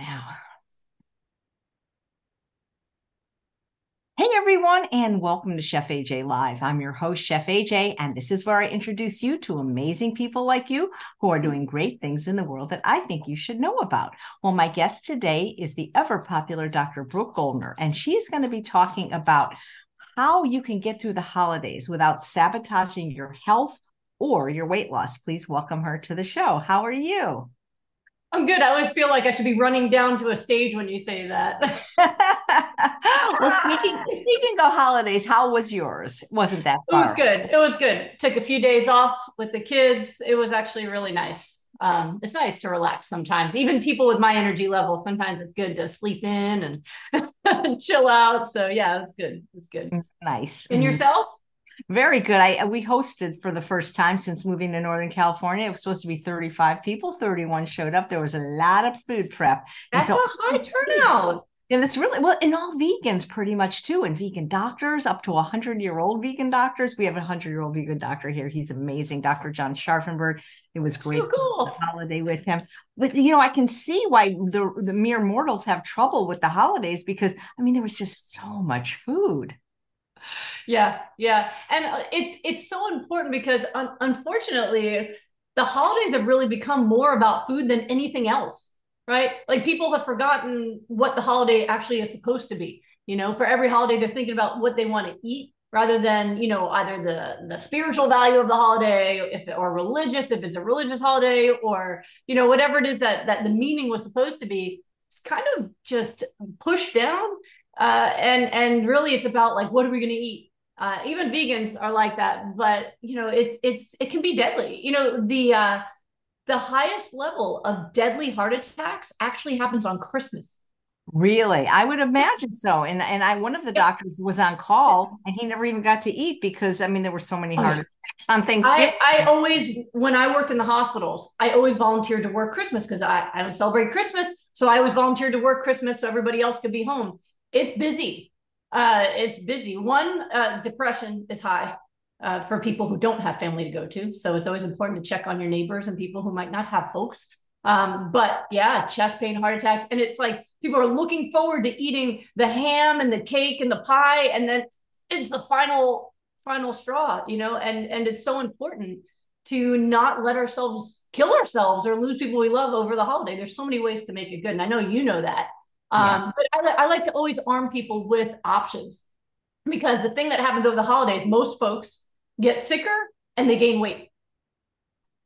now. Hey everyone, and welcome to Chef AJ Live. I'm your host, Chef AJ, and this is where I introduce you to amazing people like you who are doing great things in the world that I think you should know about. Well, my guest today is the ever popular Dr. Brooke Goldner, and she is going to be talking about how you can get through the holidays without sabotaging your health or your weight loss. Please welcome her to the show. How are you? I'm good. I always feel like I should be running down to a stage when you say that. well, speaking speaking of holidays, how was yours? Wasn't that far? It was good. It was good. Took a few days off with the kids. It was actually really nice. Um, it's nice to relax sometimes. Even people with my energy level, sometimes it's good to sleep in and chill out. So yeah, it's good. It's good. Nice. And yourself? Very good. I we hosted for the first time since moving to Northern California. It was supposed to be 35 people, 31 showed up. There was a lot of food prep. That's so, a high turnout. And it's really well, and all vegans pretty much too, and vegan doctors up to a hundred year old vegan doctors. We have a hundred year old vegan doctor here. He's amazing, Dr. John Scharffenberg. It was great so cool. holiday with him. But you know, I can see why the the mere mortals have trouble with the holidays because I mean there was just so much food yeah yeah. And uh, it's it's so important because un- unfortunately the holidays have really become more about food than anything else right? Like people have forgotten what the holiday actually is supposed to be. You know for every holiday they're thinking about what they want to eat rather than you know either the the spiritual value of the holiday if it, or religious if it's a religious holiday or you know whatever it is that that the meaning was supposed to be. It's kind of just pushed down uh, and and really it's about like what are we going to eat uh, even vegans are like that but you know it's it's it can be deadly you know the uh, the highest level of deadly heart attacks actually happens on christmas Really? I would imagine so. And and I one of the doctors was on call and he never even got to eat because I mean there were so many heart attacks on Thanksgiving. I, I always when I worked in the hospitals, I always volunteered to work Christmas because I, I don't celebrate Christmas. So I always volunteered to work Christmas so everybody else could be home it's busy. Uh, it's busy. One, uh, depression is high uh, for people who don't have family to go to. So it's always important to check on your neighbors and people who might not have folks. Um, but yeah, chest pain, heart attacks. And it's like people are looking forward to eating the ham and the cake and the pie. And then it's the final, final straw, you know, and, and it's so important to not let ourselves kill ourselves or lose people we love over the holiday. There's so many ways to make it good. And I know you know that. Um, But I, I like to always arm people with options because the thing that happens over the holidays, most folks get sicker and they gain weight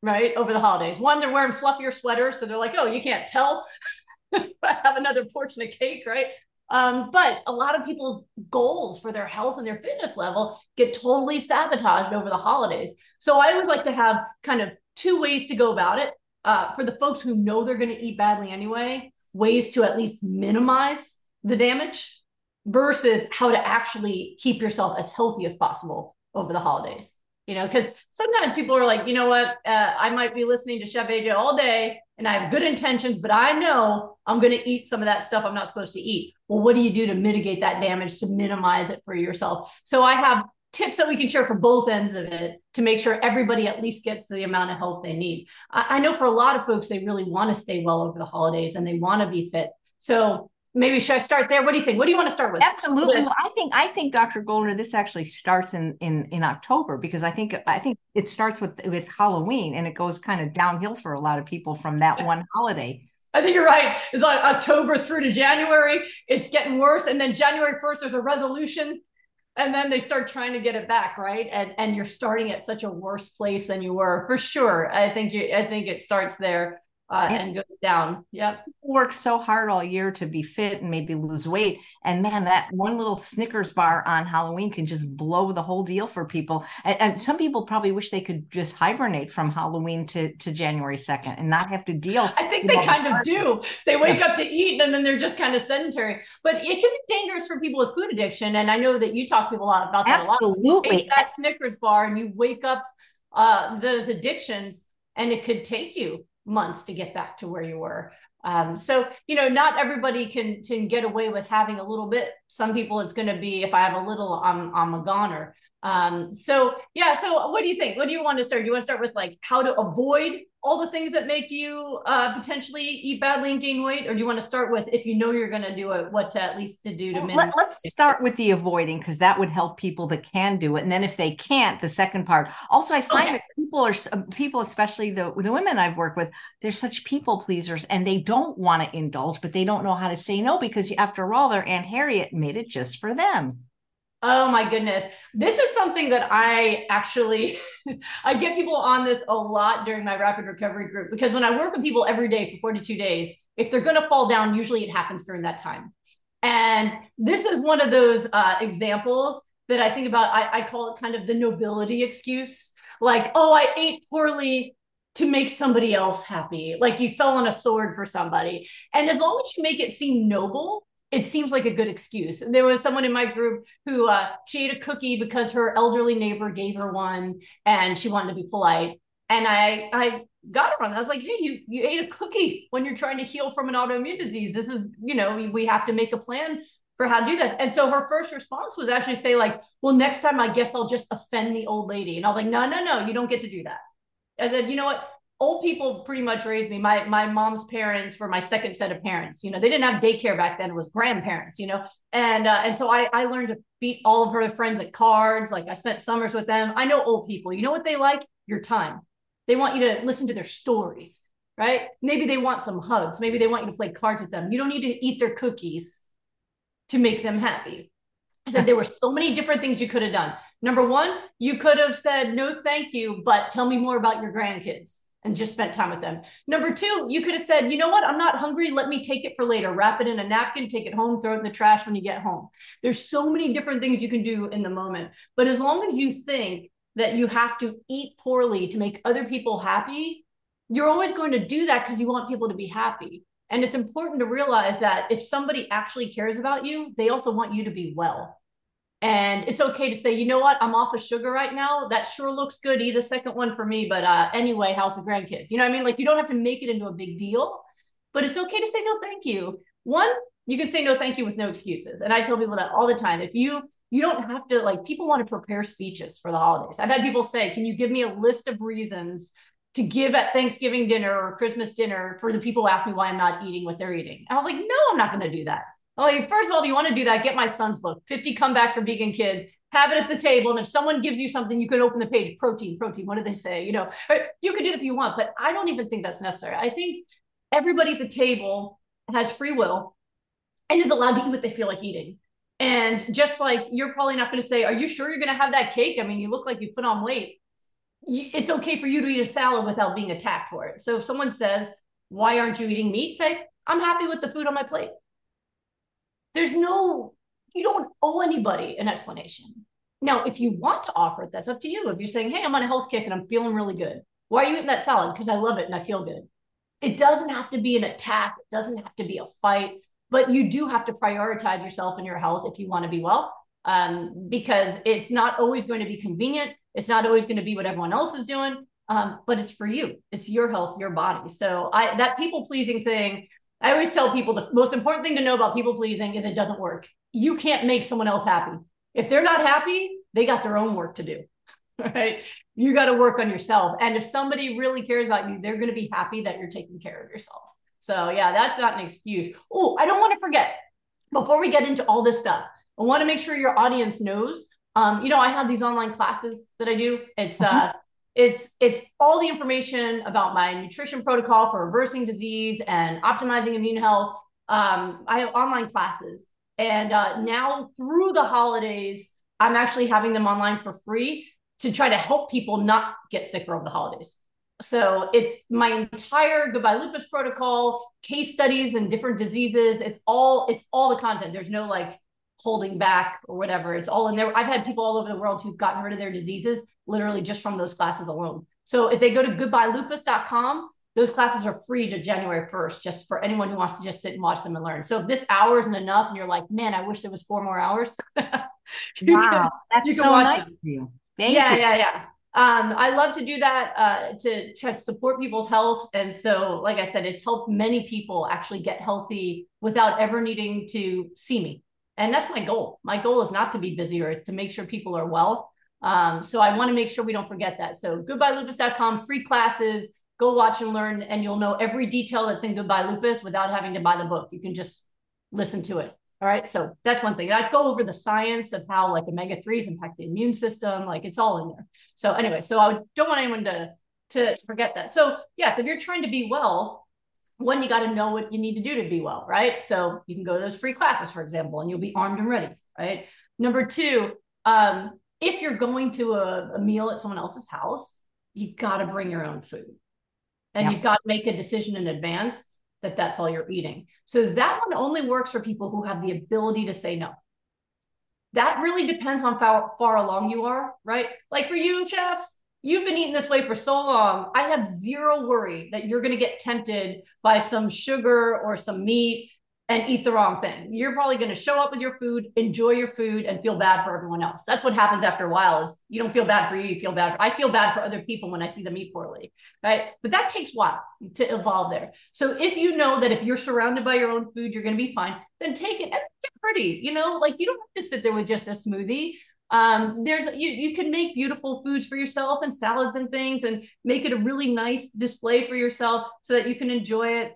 right over the holidays. One, they're wearing fluffier sweaters, so they're like, "Oh, you can't tell." I have another portion of cake, right? Um, but a lot of people's goals for their health and their fitness level get totally sabotaged over the holidays. So I always like to have kind of two ways to go about it. Uh, for the folks who know they're going to eat badly anyway, ways to at least minimize the damage versus how to actually keep yourself as healthy as possible over the holidays. You know, because sometimes people are like, you know what, uh, I might be listening to Chef AJ all day and I have good intentions, but I know I'm going to eat some of that stuff I'm not supposed to eat. Well, what do you do to mitigate that damage, to minimize it for yourself? So I have tips that we can share for both ends of it to make sure everybody at least gets the amount of help they need. I, I know for a lot of folks, they really want to stay well over the holidays and they want to be fit. So maybe should I start there? What do you think? What do you want to start with? Absolutely. Well, I think I think Dr. Goldner, this actually starts in in in October because I think I think it starts with with Halloween and it goes kind of downhill for a lot of people from that one holiday. I think you're right. It's like October through to January. It's getting worse, and then January first, there's a resolution and then they start trying to get it back right? And and you're starting at such a worse place than you were for sure. I think you i think it starts there uh, and, goes down. Yep. Work so hard all year to be fit and maybe lose weight. And man, that one little Snickers bar on Halloween can just blow the whole deal for people. And, and some people probably wish they could just hibernate from Halloween to, to January 2nd and not have to deal. I think they kind of do. They wake yeah. up to eat and then they're just kind of sedentary. But it can be dangerous for people with food addiction. And I know that you talk to people a lot about that Absolutely. that Snickers bar and you wake up uh, those addictions and it could take you months to get back to where you were. Um, so you know, not everybody can can get away with having a little bit. Some people, it's going to be if I have a little, I'm I'm a goner. Um, so yeah, so what do you think? What do you want to start? Do you want to start with like how to avoid all the things that make you uh, potentially eat badly and gain weight, or do you want to start with if you know you're going to do it, what to at least to do to well, let, us start with the avoiding because that would help people that can do it, and then if they can't, the second part. Also, I find okay. that people are people, especially the the women I've worked with, they're such people pleasers, and they don't want to indulge, but they don't know how to say no because after all, their Aunt Harriet made it just for them. Oh my goodness. This is something that I actually I get people on this a lot during my rapid recovery group because when I work with people every day for 42 days, if they're going to fall down, usually it happens during that time. And this is one of those uh, examples that I think about. I, I call it kind of the nobility excuse. Like, oh, I ate poorly to make somebody else happy. Like you fell on a sword for somebody. And as long as you make it seem noble, it seems like a good excuse. There was someone in my group who uh, she ate a cookie because her elderly neighbor gave her one, and she wanted to be polite. And I I got her on. I was like, hey, you you ate a cookie when you're trying to heal from an autoimmune disease. This is you know we, we have to make a plan for how to do this. And so her first response was actually say like, well, next time I guess I'll just offend the old lady. And I was like, no, no, no, you don't get to do that. I said, you know what? Old people pretty much raised me. My my mom's parents were my second set of parents. You know, they didn't have daycare back then; it was grandparents. You know, and uh, and so I I learned to beat all of her friends at cards. Like I spent summers with them. I know old people. You know what they like? Your time. They want you to listen to their stories, right? Maybe they want some hugs. Maybe they want you to play cards with them. You don't need to eat their cookies to make them happy. I said there were so many different things you could have done. Number one, you could have said no, thank you, but tell me more about your grandkids and just spent time with them. Number two, you could have said, you know what? I'm not hungry. Let me take it for later. Wrap it in a napkin, take it home, throw it in the trash when you get home. There's so many different things you can do in the moment. But as long as you think that you have to eat poorly to make other people happy, you're always going to do that because you want people to be happy. And it's important to realize that if somebody actually cares about you, they also want you to be well. And it's okay to say, you know what, I'm off of sugar right now. That sure looks good. Eat a second one for me. But uh, anyway, how's the grandkids? You know what I mean? Like you don't have to make it into a big deal, but it's okay to say no, thank you. One, you can say no, thank you with no excuses. And I tell people that all the time. If you you don't have to like people want to prepare speeches for the holidays. I've had people say, can you give me a list of reasons to give at Thanksgiving dinner or Christmas dinner for the people who ask me why I'm not eating what they're eating? And I was like, no, I'm not going to do that. Oh, first of all, if you want to do that, get my son's book, 50 Comebacks for Vegan Kids. Have it at the table. And if someone gives you something, you can open the page, protein, protein. What do they say? You know, you can do that if you want, but I don't even think that's necessary. I think everybody at the table has free will and is allowed to eat what they feel like eating. And just like you're probably not going to say, Are you sure you're going to have that cake? I mean, you look like you put on weight. It's okay for you to eat a salad without being attacked for it. So if someone says, Why aren't you eating meat? Say, I'm happy with the food on my plate there's no, you don't owe anybody an explanation. Now, if you want to offer it, that's up to you. If you're saying, hey, I'm on a health kick and I'm feeling really good, why are you eating that salad? Because I love it and I feel good. It doesn't have to be an attack, it doesn't have to be a fight, but you do have to prioritize yourself and your health if you want to be well. Um, because it's not always going to be convenient. It's not always going to be what everyone else is doing. Um, but it's for you. It's your health, your body. So I that people pleasing thing, I always tell people the most important thing to know about people pleasing is it doesn't work. You can't make someone else happy. If they're not happy, they got their own work to do. Right? You got to work on yourself. And if somebody really cares about you, they're going to be happy that you're taking care of yourself. So, yeah, that's not an excuse. Oh, I don't want to forget before we get into all this stuff, I want to make sure your audience knows. Um, you know, I have these online classes that I do. It's uh, mm-hmm. It's it's all the information about my nutrition protocol for reversing disease and optimizing immune health. Um, I have online classes, and uh, now through the holidays, I'm actually having them online for free to try to help people not get sick over the holidays. So it's my entire goodbye lupus protocol, case studies and different diseases. It's all it's all the content. There's no like holding back or whatever. It's all in there. I've had people all over the world who've gotten rid of their diseases literally just from those classes alone. So if they go to goodbyelupus.com, those classes are free to January 1st, just for anyone who wants to just sit and watch them and learn. So if this hour isn't enough and you're like, man, I wish there was four more hours. wow, can, that's so nice of you. Thank yeah, you. yeah, yeah. Um, I love to do that uh, to try to support people's health. And so, like I said, it's helped many people actually get healthy without ever needing to see me. And that's my goal. My goal is not to be busier, it's to make sure people are well um, so I want to make sure we don't forget that. So goodbyelupus.com, free classes, go watch and learn, and you'll know every detail that's in Goodbye Lupus without having to buy the book. You can just listen to it. All right. So that's one thing. I go over the science of how like omega 3s impact the immune system. Like it's all in there. So anyway, so I don't want anyone to to forget that. So yes, if you're trying to be well, one, you got to know what you need to do to be well, right? So you can go to those free classes, for example, and you'll be armed and ready, right? Number two, um, if you're going to a, a meal at someone else's house, you got to bring your own food. And yep. you've got to make a decision in advance that that's all you're eating. So that one only works for people who have the ability to say no. That really depends on how far along you are, right? Like for you, chef, you've been eating this way for so long. I have zero worry that you're going to get tempted by some sugar or some meat and eat the wrong thing. You're probably going to show up with your food, enjoy your food, and feel bad for everyone else. That's what happens after a while. Is you don't feel bad for you, you feel bad. For, I feel bad for other people when I see them eat poorly, right? But that takes a while to evolve there. So if you know that if you're surrounded by your own food, you're going to be fine, then take it and get pretty. You know, like you don't have to sit there with just a smoothie. Um, there's you you can make beautiful foods for yourself and salads and things, and make it a really nice display for yourself so that you can enjoy it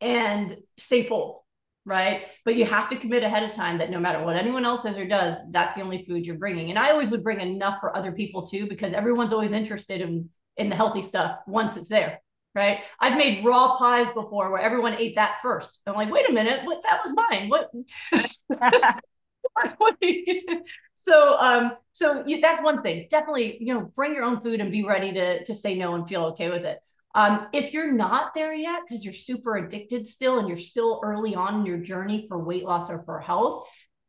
and stay full right? But you have to commit ahead of time that no matter what anyone else says or does, that's the only food you're bringing. And I always would bring enough for other people too, because everyone's always interested in in the healthy stuff once it's there, right? I've made raw pies before where everyone ate that first. I'm like, wait a minute, what? That was mine. What? what so um so you, that's one thing definitely you know bring your own food and be ready to to say no and feel okay with it um, if you're not there yet, because you're super addicted still and you're still early on in your journey for weight loss or for health,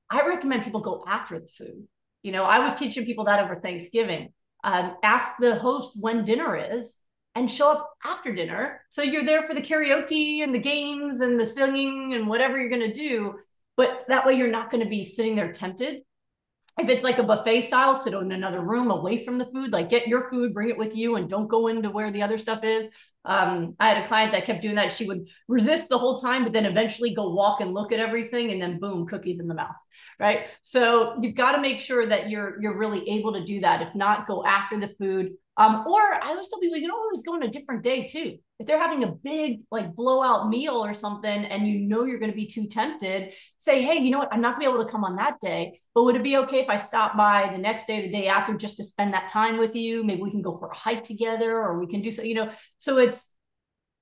I recommend people go after the food. You know, I was teaching people that over Thanksgiving. Um, ask the host when dinner is and show up after dinner. So you're there for the karaoke and the games and the singing and whatever you're going to do. But that way you're not going to be sitting there tempted if it's like a buffet style, sit in another room away from the food, like get your food, bring it with you, and don't go into where the other stuff is. Um, I had a client that kept doing that. She would resist the whole time, but then eventually go walk and look at everything, and then boom, cookies in the mouth. Right. So you've got to make sure that you're you're really able to do that. If not, go after the food. Um, or I always tell people you can always go on a different day too. If they're having a big like blowout meal or something and you know you're going to be too tempted, say, hey, you know what? I'm not going to be able to come on that day, but would it be okay if I stop by the next day, the day after, just to spend that time with you? Maybe we can go for a hike together or we can do so, you know. So it's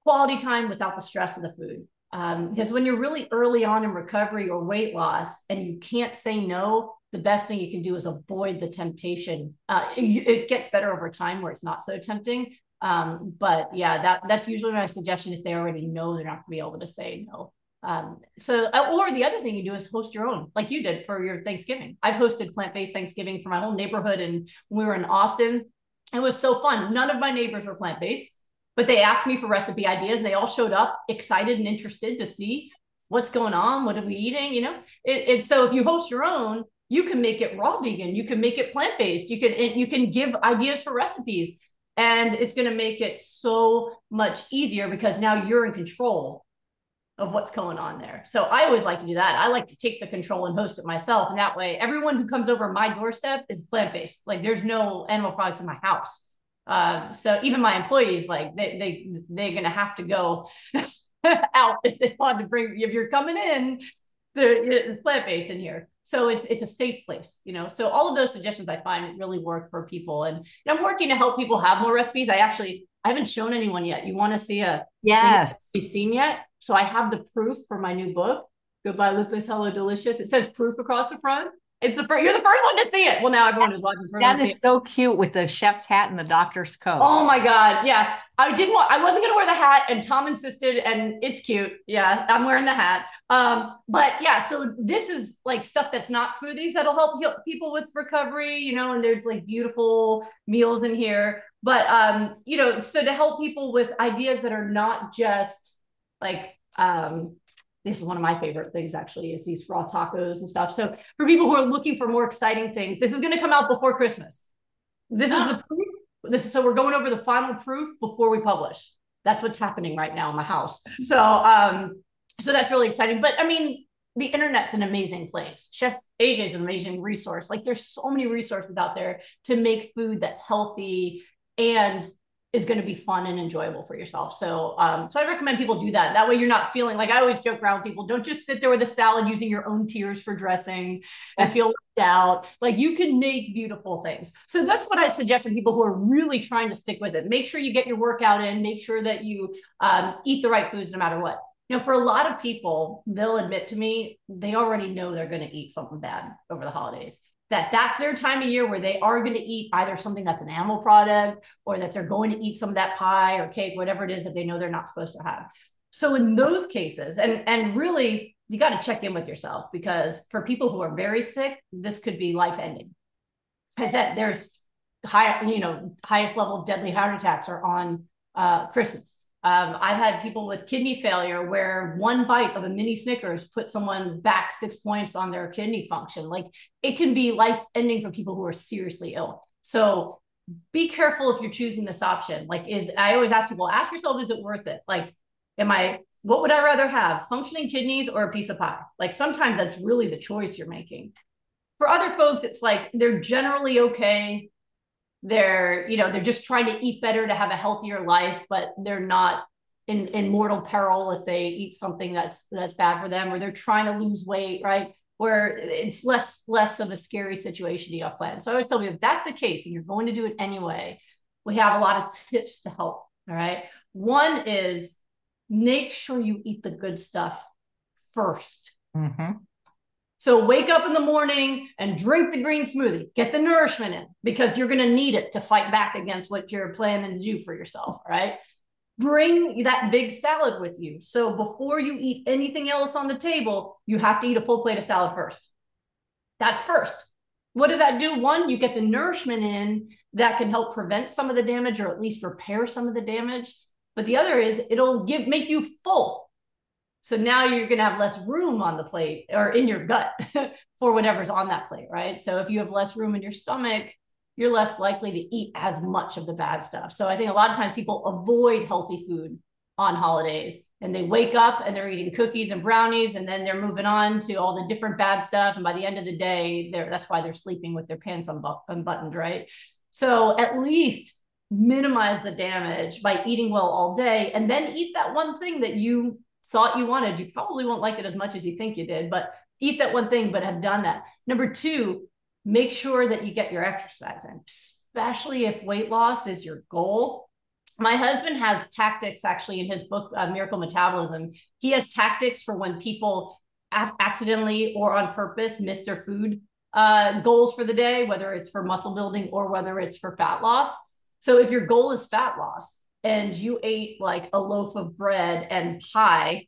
quality time without the stress of the food. Um, because when you're really early on in recovery or weight loss and you can't say no, the best thing you can do is avoid the temptation. Uh, it, it, gets better over time where it's not so tempting. Um, but yeah, that that's usually my suggestion if they already know they're not going to be able to say no. Um, so, uh, or the other thing you do is host your own, like you did for your Thanksgiving. I've hosted plant based Thanksgiving for my whole neighborhood, and we were in Austin, it was so fun. None of my neighbors were plant based, but they asked me for recipe ideas, and they all showed up excited and interested to see what's going on, what are we eating, you know. It, it so if you host your own, you can make it raw vegan, you can make it plant based, you can you can give ideas for recipes, and it's going to make it so much easier because now you're in control of what's going on there. So I always like to do that. I like to take the control and host it myself. And that way, everyone who comes over my doorstep is plant based. Like there's no animal products in my house. Uh, so even my employees, like they they they're gonna have to go out if they want to bring. If you're coming in, there is plant based in here. So it's it's a safe place, you know. So all of those suggestions I find really work for people, and, and I'm working to help people have more recipes. I actually I haven't shown anyone yet. You want to see a yes? Be seen yet? So I have the proof for my new book, Goodbye Lupus, Hello Delicious. It says proof across the front. It's the first, you're the first one to see it. Well, now everyone is watching. That is so cute with the chef's hat and the doctor's coat. Oh my god, yeah. I didn't want. I wasn't gonna wear the hat, and Tom insisted, and it's cute. Yeah, I'm wearing the hat. Um, but yeah, so this is like stuff that's not smoothies that'll help people with recovery. You know, and there's like beautiful meals in here. But um, you know, so to help people with ideas that are not just like um, this is one of my favorite things actually is these raw tacos and stuff. So for people who are looking for more exciting things, this is going to come out before Christmas. This is the proof. This is so we're going over the final proof before we publish. That's what's happening right now in my house. So um, so that's really exciting. But I mean, the internet's an amazing place. Chef AJ is an amazing resource. Like there's so many resources out there to make food that's healthy and is going to be fun and enjoyable for yourself. So, um, so I recommend people do that. That way, you're not feeling like I always joke around with people. Don't just sit there with a salad using your own tears for dressing and feel left out. Like you can make beautiful things. So that's what I suggest for people who are really trying to stick with it. Make sure you get your workout in. Make sure that you um, eat the right foods no matter what. Now, for a lot of people, they'll admit to me they already know they're going to eat something bad over the holidays that that's their time of year where they are going to eat either something that's an animal product or that they're going to eat some of that pie or cake whatever it is that they know they're not supposed to have. So in those cases and and really you got to check in with yourself because for people who are very sick this could be life ending i said there's high you know highest level of deadly heart attacks are on uh, christmas um, I've had people with kidney failure where one bite of a mini Snickers put someone back six points on their kidney function. Like it can be life ending for people who are seriously ill. So be careful if you're choosing this option. Like, is I always ask people, ask yourself, is it worth it? Like, am I, what would I rather have, functioning kidneys or a piece of pie? Like, sometimes that's really the choice you're making. For other folks, it's like they're generally okay they're you know they're just trying to eat better to have a healthier life but they're not in in mortal peril if they eat something that's that's bad for them or they're trying to lose weight right? Where it's less less of a scary situation to eat off plan so i always tell people if that's the case and you're going to do it anyway we have a lot of tips to help all right? One is make sure you eat the good stuff 1st mm-hmm. So wake up in the morning and drink the green smoothie. Get the nourishment in because you're going to need it to fight back against what you're planning to do for yourself, right? Bring that big salad with you. So before you eat anything else on the table, you have to eat a full plate of salad first. That's first. What does that do? One, you get the nourishment in that can help prevent some of the damage or at least repair some of the damage. But the other is it'll give make you full so now you're going to have less room on the plate or in your gut for whatever's on that plate, right? So if you have less room in your stomach, you're less likely to eat as much of the bad stuff. So I think a lot of times people avoid healthy food on holidays and they wake up and they're eating cookies and brownies and then they're moving on to all the different bad stuff and by the end of the day they're that's why they're sleeping with their pants unbuttoned right so at least minimize the damage by eating well all day and then eat that one thing that you thought you wanted, you probably won't like it as much as you think you did, but eat that one thing, but have done that. Number two, make sure that you get your exercise in, especially if weight loss is your goal. My husband has tactics actually in his book, uh, Miracle Metabolism. He has tactics for when people accidentally or on purpose miss their food uh, goals for the day, whether it's for muscle building or whether it's for fat loss. So if your goal is fat loss, and you ate like a loaf of bread and pie,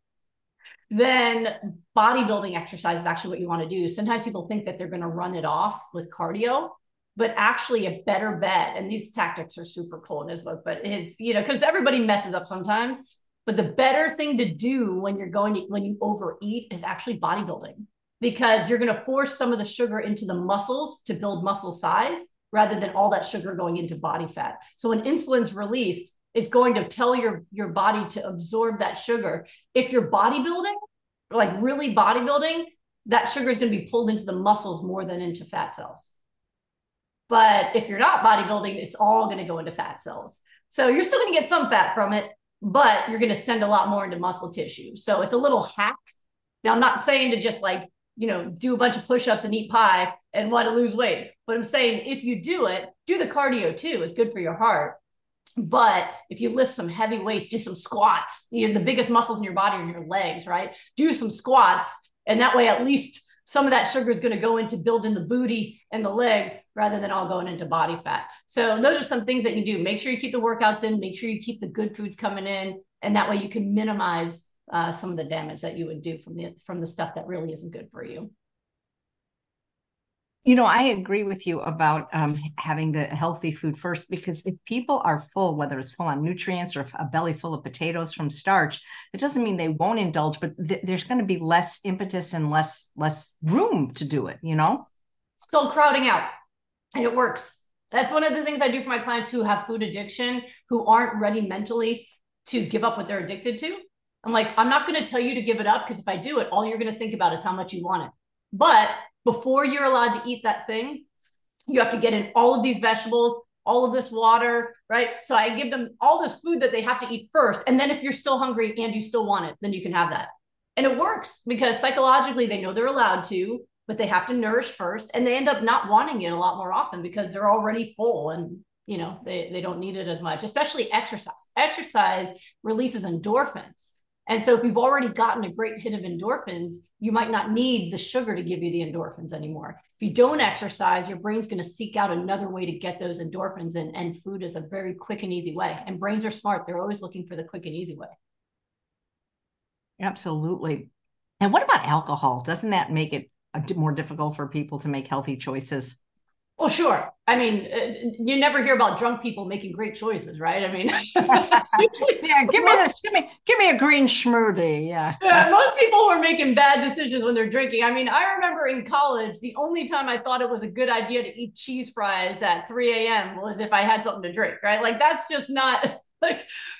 then bodybuilding exercise is actually what you want to do. Sometimes people think that they're going to run it off with cardio, but actually a better bet, and these tactics are super cool in his book, but it's, you know, because everybody messes up sometimes. But the better thing to do when you're going to, when you overeat is actually bodybuilding because you're going to force some of the sugar into the muscles to build muscle size rather than all that sugar going into body fat. So when insulin's released, is going to tell your your body to absorb that sugar. If you're bodybuilding, like really bodybuilding, that sugar is going to be pulled into the muscles more than into fat cells. But if you're not bodybuilding, it's all going to go into fat cells. So you're still going to get some fat from it, but you're going to send a lot more into muscle tissue. So it's a little hack. Now, I'm not saying to just like, you know, do a bunch of push ups and eat pie and want to lose weight. But I'm saying if you do it, do the cardio too. It's good for your heart. But if you lift some heavy weights, do some squats. You know, the biggest muscles in your body are your legs, right? Do some squats. And that way, at least some of that sugar is going to go into building the booty and the legs rather than all going into body fat. So those are some things that you do. Make sure you keep the workouts in, make sure you keep the good foods coming in. And that way you can minimize uh, some of the damage that you would do from the from the stuff that really isn't good for you. You know, I agree with you about um, having the healthy food first because if people are full, whether it's full on nutrients or a belly full of potatoes from starch, it doesn't mean they won't indulge, but th- there's going to be less impetus and less less room to do it. You know, still crowding out, and it works. That's one of the things I do for my clients who have food addiction, who aren't ready mentally to give up what they're addicted to. I'm like, I'm not going to tell you to give it up because if I do it, all you're going to think about is how much you want it. But before you're allowed to eat that thing, you have to get in all of these vegetables, all of this water, right? So I give them all this food that they have to eat first. And then if you're still hungry and you still want it, then you can have that. And it works because psychologically they know they're allowed to, but they have to nourish first. And they end up not wanting it a lot more often because they're already full and you know they, they don't need it as much, especially exercise. Exercise releases endorphins. And so if you've already gotten a great hit of endorphins, you might not need the sugar to give you the endorphins anymore. If you don't exercise, your brain's going to seek out another way to get those endorphins and, and food is a very quick and easy way. And brains are smart. They're always looking for the quick and easy way. Absolutely. And what about alcohol? Doesn't that make it more difficult for people to make healthy choices? Well, sure. I mean, uh, you never hear about drunk people making great choices, right? I mean, yeah, give me this, give me, give me a green smoothie. Yeah. yeah. Most people were making bad decisions when they're drinking. I mean, I remember in college, the only time I thought it was a good idea to eat cheese fries at 3 a.m. was if I had something to drink, right? Like that's just not like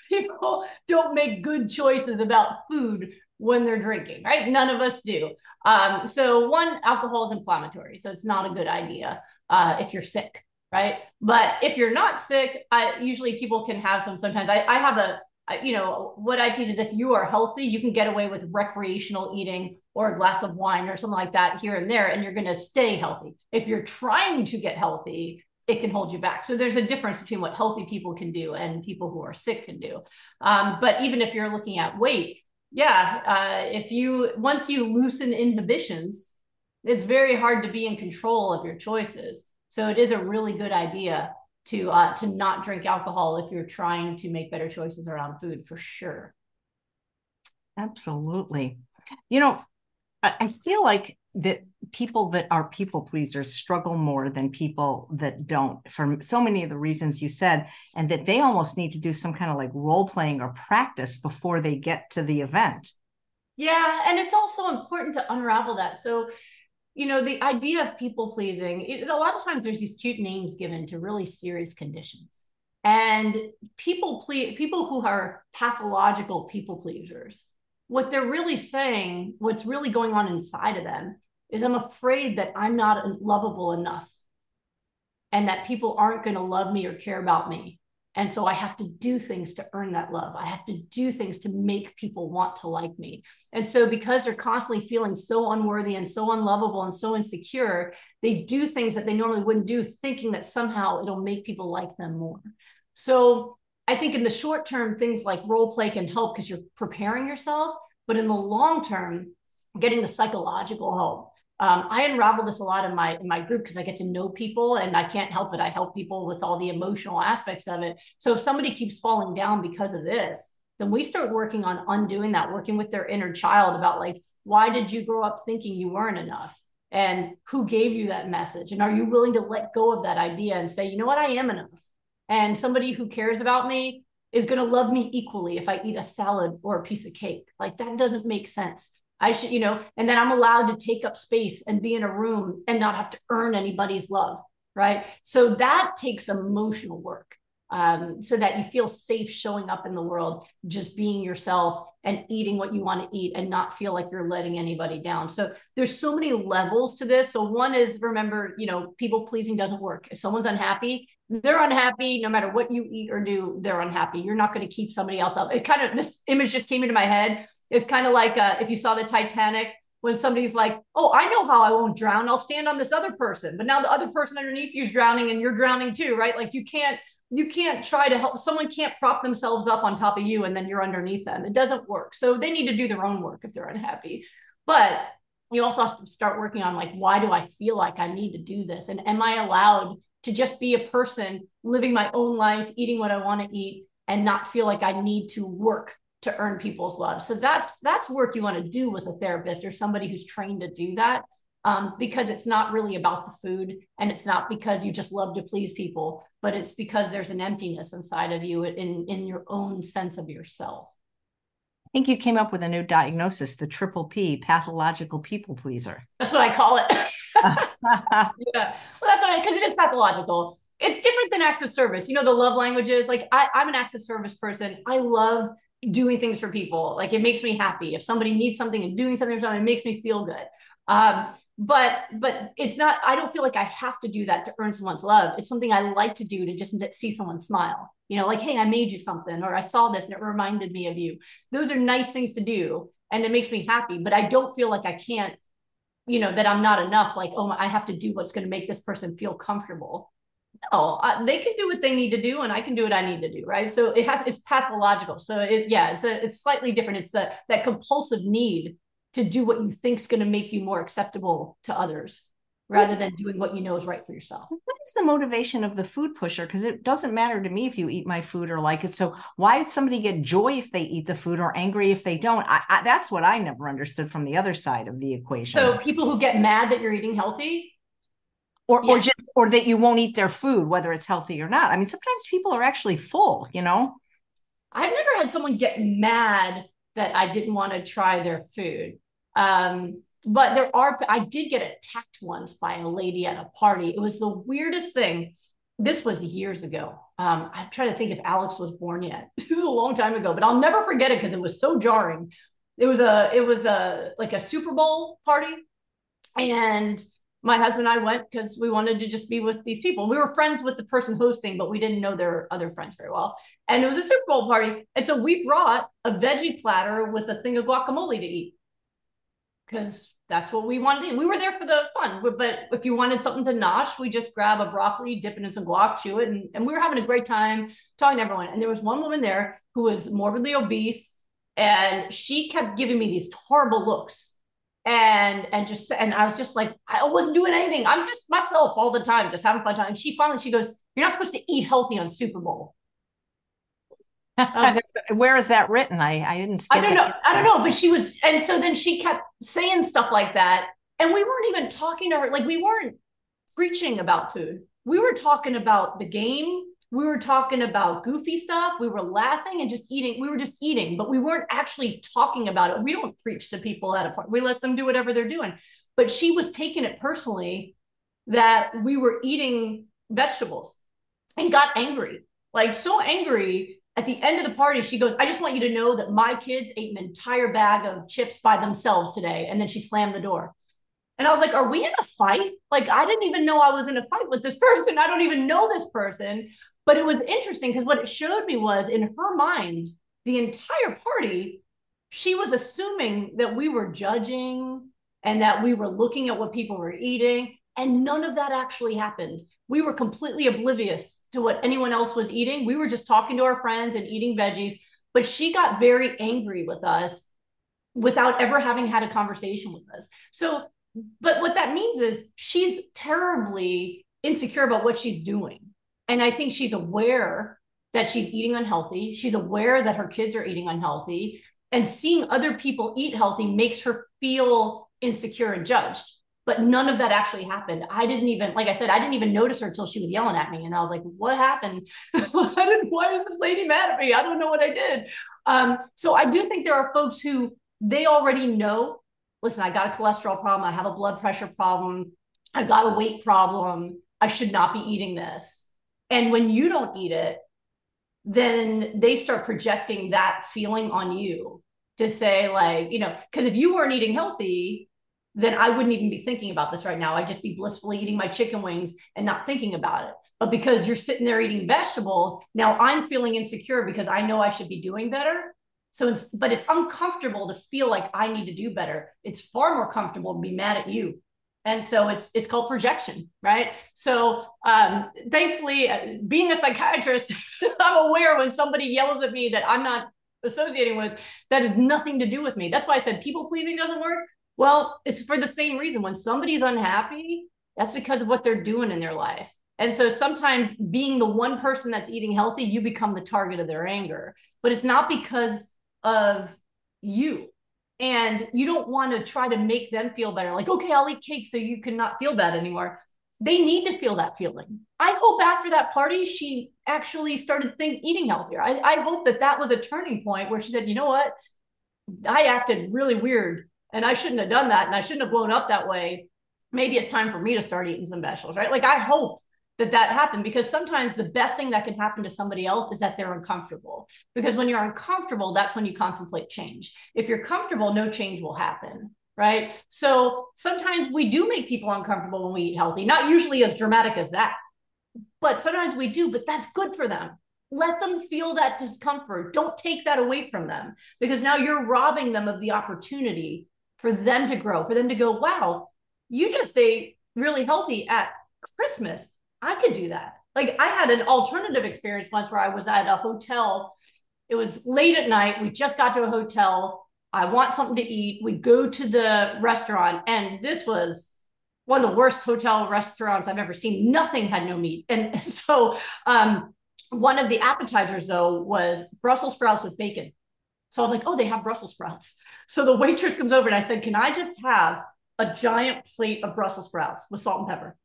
people don't make good choices about food when they're drinking, right? None of us do. Um, so one, alcohol is inflammatory, so it's not a good idea uh, if you're sick, right? But if you're not sick, I, usually people can have some. Sometimes I, I have a, you know, what I teach is if you are healthy, you can get away with recreational eating or a glass of wine or something like that here and there, and you're going to stay healthy. If you're trying to get healthy, it can hold you back. So there's a difference between what healthy people can do and people who are sick can do. Um, but even if you're looking at weight, yeah, uh, if you once you loosen inhibitions, it's very hard to be in control of your choices. So it is a really good idea to uh, to not drink alcohol if you're trying to make better choices around food for sure. Absolutely. You know, I feel like that people that are people pleasers struggle more than people that don't for so many of the reasons you said and that they almost need to do some kind of like role playing or practice before they get to the event yeah and it's also important to unravel that so you know the idea of people pleasing it, a lot of times there's these cute names given to really serious conditions and people please people who are pathological people pleasers what they're really saying what's really going on inside of them is I'm afraid that I'm not lovable enough and that people aren't going to love me or care about me. And so I have to do things to earn that love. I have to do things to make people want to like me. And so, because they're constantly feeling so unworthy and so unlovable and so insecure, they do things that they normally wouldn't do, thinking that somehow it'll make people like them more. So, I think in the short term, things like role play can help because you're preparing yourself. But in the long term, getting the psychological help um, I unravel this a lot in my in my group because I get to know people and I can't help it. I help people with all the emotional aspects of it. So if somebody keeps falling down because of this, then we start working on undoing that, working with their inner child about like, why did you grow up thinking you weren't enough? And who gave you that message? And are you willing to let go of that idea and say, you know what, I am enough? And somebody who cares about me is going to love me equally if I eat a salad or a piece of cake. Like that doesn't make sense. I should, you know, and then I'm allowed to take up space and be in a room and not have to earn anybody's love. Right. So that takes emotional work um, so that you feel safe showing up in the world, just being yourself and eating what you want to eat and not feel like you're letting anybody down. So there's so many levels to this. So one is remember, you know, people pleasing doesn't work. If someone's unhappy, they're unhappy no matter what you eat or do, they're unhappy. You're not going to keep somebody else up. It kind of this image just came into my head it's kind of like uh, if you saw the Titanic when somebody's like, "Oh, I know how I won't drown. I'll stand on this other person." But now the other person underneath you is drowning, and you're drowning too, right? Like you can't you can't try to help someone can't prop themselves up on top of you and then you're underneath them. It doesn't work. So they need to do their own work if they're unhappy. But you also have to start working on like, why do I feel like I need to do this? And am I allowed to just be a person living my own life, eating what I want to eat, and not feel like I need to work to earn people's love. So that's that's work you want to do with a therapist or somebody who's trained to do that. Um, because it's not really about the food and it's not because you just love to please people, but it's because there's an emptiness inside of you in, in your own sense of yourself. I think you came up with a new diagnosis, the triple P, pathological people pleaser. That's what I call it. yeah. Well, that's what because it is pathological. It's different than acts of service. You know, the love languages. Like I, I'm an acts of service person. I love doing things for people. Like it makes me happy. If somebody needs something and doing something for someone, it makes me feel good. Um, but but it's not i don't feel like i have to do that to earn someone's love it's something i like to do to just see someone smile you know like hey i made you something or i saw this and it reminded me of you those are nice things to do and it makes me happy but i don't feel like i can't you know that i'm not enough like oh i have to do what's going to make this person feel comfortable no I, they can do what they need to do and i can do what i need to do right so it has it's pathological so it yeah it's a it's slightly different it's the, that compulsive need to do what you think is going to make you more acceptable to others rather than doing what you know is right for yourself. What is the motivation of the food pusher? Because it doesn't matter to me if you eat my food or like it. So why does somebody get joy if they eat the food or angry if they don't? I, I, that's what I never understood from the other side of the equation. So people who get mad that you're eating healthy. Or, yes. or just or that you won't eat their food whether it's healthy or not i mean sometimes people are actually full you know i've never had someone get mad that i didn't want to try their food um, but there are, I did get attacked once by a lady at a party. It was the weirdest thing. This was years ago. Um, I'm trying to think if Alex was born yet. It was a long time ago, but I'll never forget it because it was so jarring. It was a, it was a like a Super Bowl party, and my husband and I went because we wanted to just be with these people. We were friends with the person hosting, but we didn't know their other friends very well. And it was a Super Bowl party, and so we brought a veggie platter with a thing of guacamole to eat because that's what we wanted. We were there for the fun, but if you wanted something to nosh, we just grab a broccoli, dip it in some guac, chew it, and, and we were having a great time talking to everyone. And there was one woman there who was morbidly obese, and she kept giving me these horrible looks. And and just and I was just like, I wasn't doing anything. I'm just myself all the time, just having fun time. And she finally she goes, You're not supposed to eat healthy on Super Bowl. Um, Where is that written? I, I didn't. I don't know. I don't know. But she was, and so then she kept saying stuff like that, and we weren't even talking to her. Like we weren't preaching about food. We were talking about the game. We were talking about goofy stuff. We were laughing and just eating. We were just eating, but we weren't actually talking about it. We don't preach to people at a point. We let them do whatever they're doing. But she was taking it personally that we were eating vegetables and got angry, like so angry at the end of the party, she goes, I just want you to know that my kids ate an entire bag of chips by themselves today. And then she slammed the door. And I was like, Are we in a fight? Like, I didn't even know I was in a fight with this person. I don't even know this person. But it was interesting because what it showed me was in her mind, the entire party, she was assuming that we were judging and that we were looking at what people were eating. And none of that actually happened we were completely oblivious to what anyone else was eating. We were just talking to our friends and eating veggies. But she got very angry with us without ever having had a conversation with us. So, but what that means is she's terribly insecure about what she's doing. And I think she's aware that she's eating unhealthy. She's aware that her kids are eating unhealthy. And seeing other people eat healthy makes her feel insecure and judged but none of that actually happened. I didn't even, like I said, I didn't even notice her until she was yelling at me. And I was like, what happened? why is this lady mad at me? I don't know what I did. Um, so I do think there are folks who they already know, listen, I got a cholesterol problem. I have a blood pressure problem. I got a weight problem. I should not be eating this. And when you don't eat it, then they start projecting that feeling on you to say like, you know, because if you weren't eating healthy, then I wouldn't even be thinking about this right now. I'd just be blissfully eating my chicken wings and not thinking about it. But because you're sitting there eating vegetables, now I'm feeling insecure because I know I should be doing better. So, it's, but it's uncomfortable to feel like I need to do better. It's far more comfortable to be mad at you. And so it's it's called projection, right? So um, thankfully, uh, being a psychiatrist, I'm aware when somebody yells at me that I'm not associating with, that has nothing to do with me. That's why I said people pleasing doesn't work well, it's for the same reason. When somebody's unhappy, that's because of what they're doing in their life. And so sometimes being the one person that's eating healthy, you become the target of their anger. But it's not because of you. And you don't want to try to make them feel better. Like, okay, I'll eat cake so you can not feel bad anymore. They need to feel that feeling. I hope after that party, she actually started think, eating healthier. I, I hope that that was a turning point where she said, you know what? I acted really weird and I shouldn't have done that and I shouldn't have blown up that way. Maybe it's time for me to start eating some vegetables, right? Like I hope that that happened because sometimes the best thing that can happen to somebody else is that they're uncomfortable. Because when you're uncomfortable, that's when you contemplate change. If you're comfortable, no change will happen. right? So sometimes we do make people uncomfortable when we eat healthy, not usually as dramatic as that, but sometimes we do, but that's good for them. Let them feel that discomfort. Don't take that away from them because now you're robbing them of the opportunity for them to grow, for them to go, wow, you just ate really healthy at Christmas. I could do that. Like I had an alternative experience once where I was at a hotel. It was late at night. We just got to a hotel. I want something to eat. We go to the restaurant, and this was one of the worst hotel restaurants I've ever seen. Nothing had no meat. And, so um, one of the appetizers, though, was Brussels sprouts with bacon. So I was like, oh, they have Brussels sprouts. So the waitress comes over and I said, can I just have a giant plate of Brussels sprouts with salt and pepper?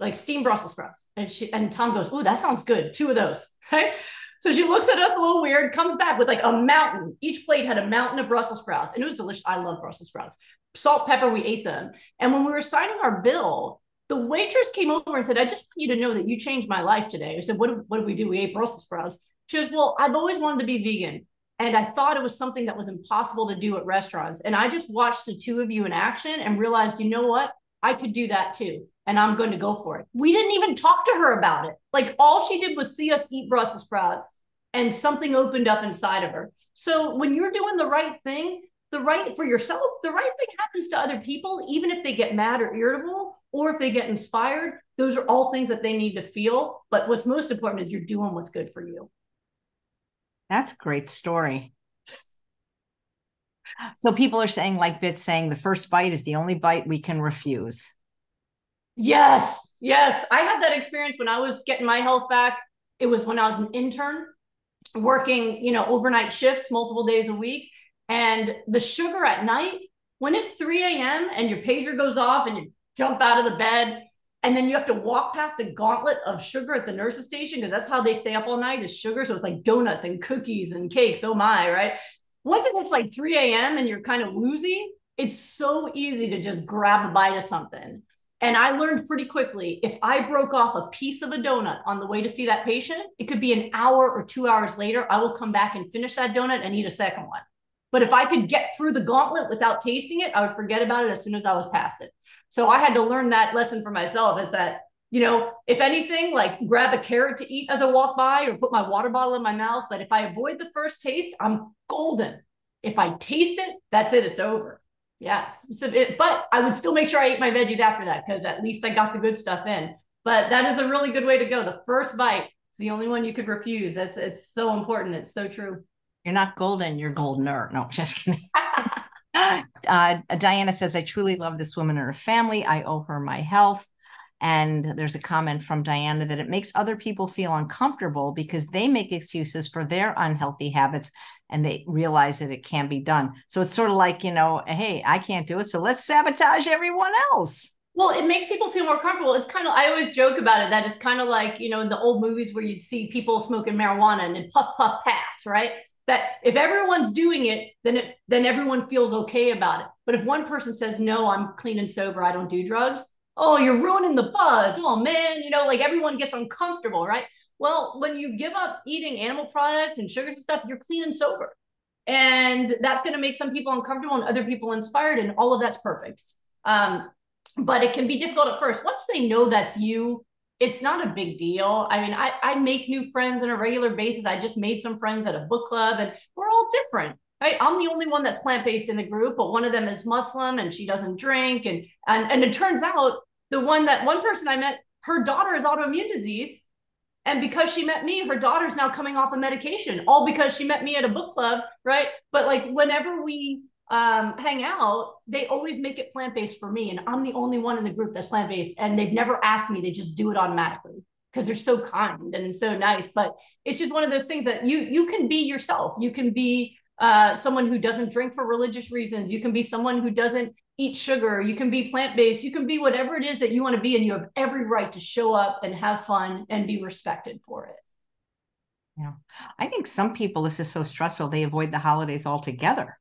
Like steamed Brussels sprouts. And she and Tom goes, oh, that sounds good. Two of those. Right. So she looks at us a little weird, comes back with like a mountain. Each plate had a mountain of Brussels sprouts, and it was delicious. I love Brussels sprouts. Salt, pepper, we ate them. And when we were signing our bill, the waitress came over and said, I just want you to know that you changed my life today. I said, What, what did we do? We ate Brussels sprouts. She goes, Well, I've always wanted to be vegan. And I thought it was something that was impossible to do at restaurants. And I just watched the two of you in action and realized, you know what? I could do that too. And I'm going to go for it. We didn't even talk to her about it. Like all she did was see us eat Brussels sprouts and something opened up inside of her. So when you're doing the right thing, the right for yourself, the right thing happens to other people, even if they get mad or irritable or if they get inspired. Those are all things that they need to feel. But what's most important is you're doing what's good for you. That's a great story. So people are saying, like Bit saying, the first bite is the only bite we can refuse. Yes, yes. I had that experience when I was getting my health back. It was when I was an intern working, you know, overnight shifts multiple days a week. And the sugar at night, when it's 3 a.m. and your pager goes off and you jump out of the bed, and then you have to walk past a gauntlet of sugar at the nurse's station because that's how they stay up all night is sugar. So it's like donuts and cookies and cakes. Oh my, right? Once it gets like 3 a.m. and you're kind of woozy, it's so easy to just grab a bite of something. And I learned pretty quickly if I broke off a piece of a donut on the way to see that patient, it could be an hour or two hours later. I will come back and finish that donut and eat a second one. But if I could get through the gauntlet without tasting it, I would forget about it as soon as I was past it. So I had to learn that lesson for myself is that, you know, if anything, like grab a carrot to eat as I walk by or put my water bottle in my mouth. But if I avoid the first taste, I'm golden. If I taste it, that's it, it's over. Yeah. So it, but I would still make sure I ate my veggies after that because at least I got the good stuff in. But that is a really good way to go. The first bite is the only one you could refuse. That's it's so important. It's so true. You're not golden, you're goldener. No, just kidding. uh, Diana says, I truly love this woman and her family. I owe her my health. And there's a comment from Diana that it makes other people feel uncomfortable because they make excuses for their unhealthy habits and they realize that it can be done. So it's sort of like, you know, hey, I can't do it. So let's sabotage everyone else. Well, it makes people feel more comfortable. It's kind of, I always joke about it that it's kind of like, you know, in the old movies where you'd see people smoking marijuana and then puff, puff, pass, right? That if everyone's doing it, then it, then everyone feels okay about it. But if one person says, no, I'm clean and sober, I don't do drugs. Oh, you're ruining the buzz. Oh man, you know, like everyone gets uncomfortable, right? Well, when you give up eating animal products and sugars and stuff, you're clean and sober. And that's going to make some people uncomfortable and other people inspired, and all of that's perfect. Um, but it can be difficult at first. Once they know that's you, it's not a big deal. I mean, I, I make new friends on a regular basis. I just made some friends at a book club, and we're all different. Right? I'm the only one that's plant-based in the group, but one of them is Muslim and she doesn't drink. And and and it turns out the one that one person I met, her daughter is autoimmune disease and because she met me, her daughter's now coming off a of medication, all because she met me at a book club, right? But like whenever we um, hang out, they always make it plant based for me. And I'm the only one in the group that's plant based. And they've never asked me, they just do it automatically because they're so kind and so nice. But it's just one of those things that you you can be yourself. You can be uh, someone who doesn't drink for religious reasons. You can be someone who doesn't eat sugar, you can be plant based, you can be whatever it is that you want to be, and you have every right to show up and have fun and be respected for it. Yeah. I think some people, this is so stressful, they avoid the holidays altogether.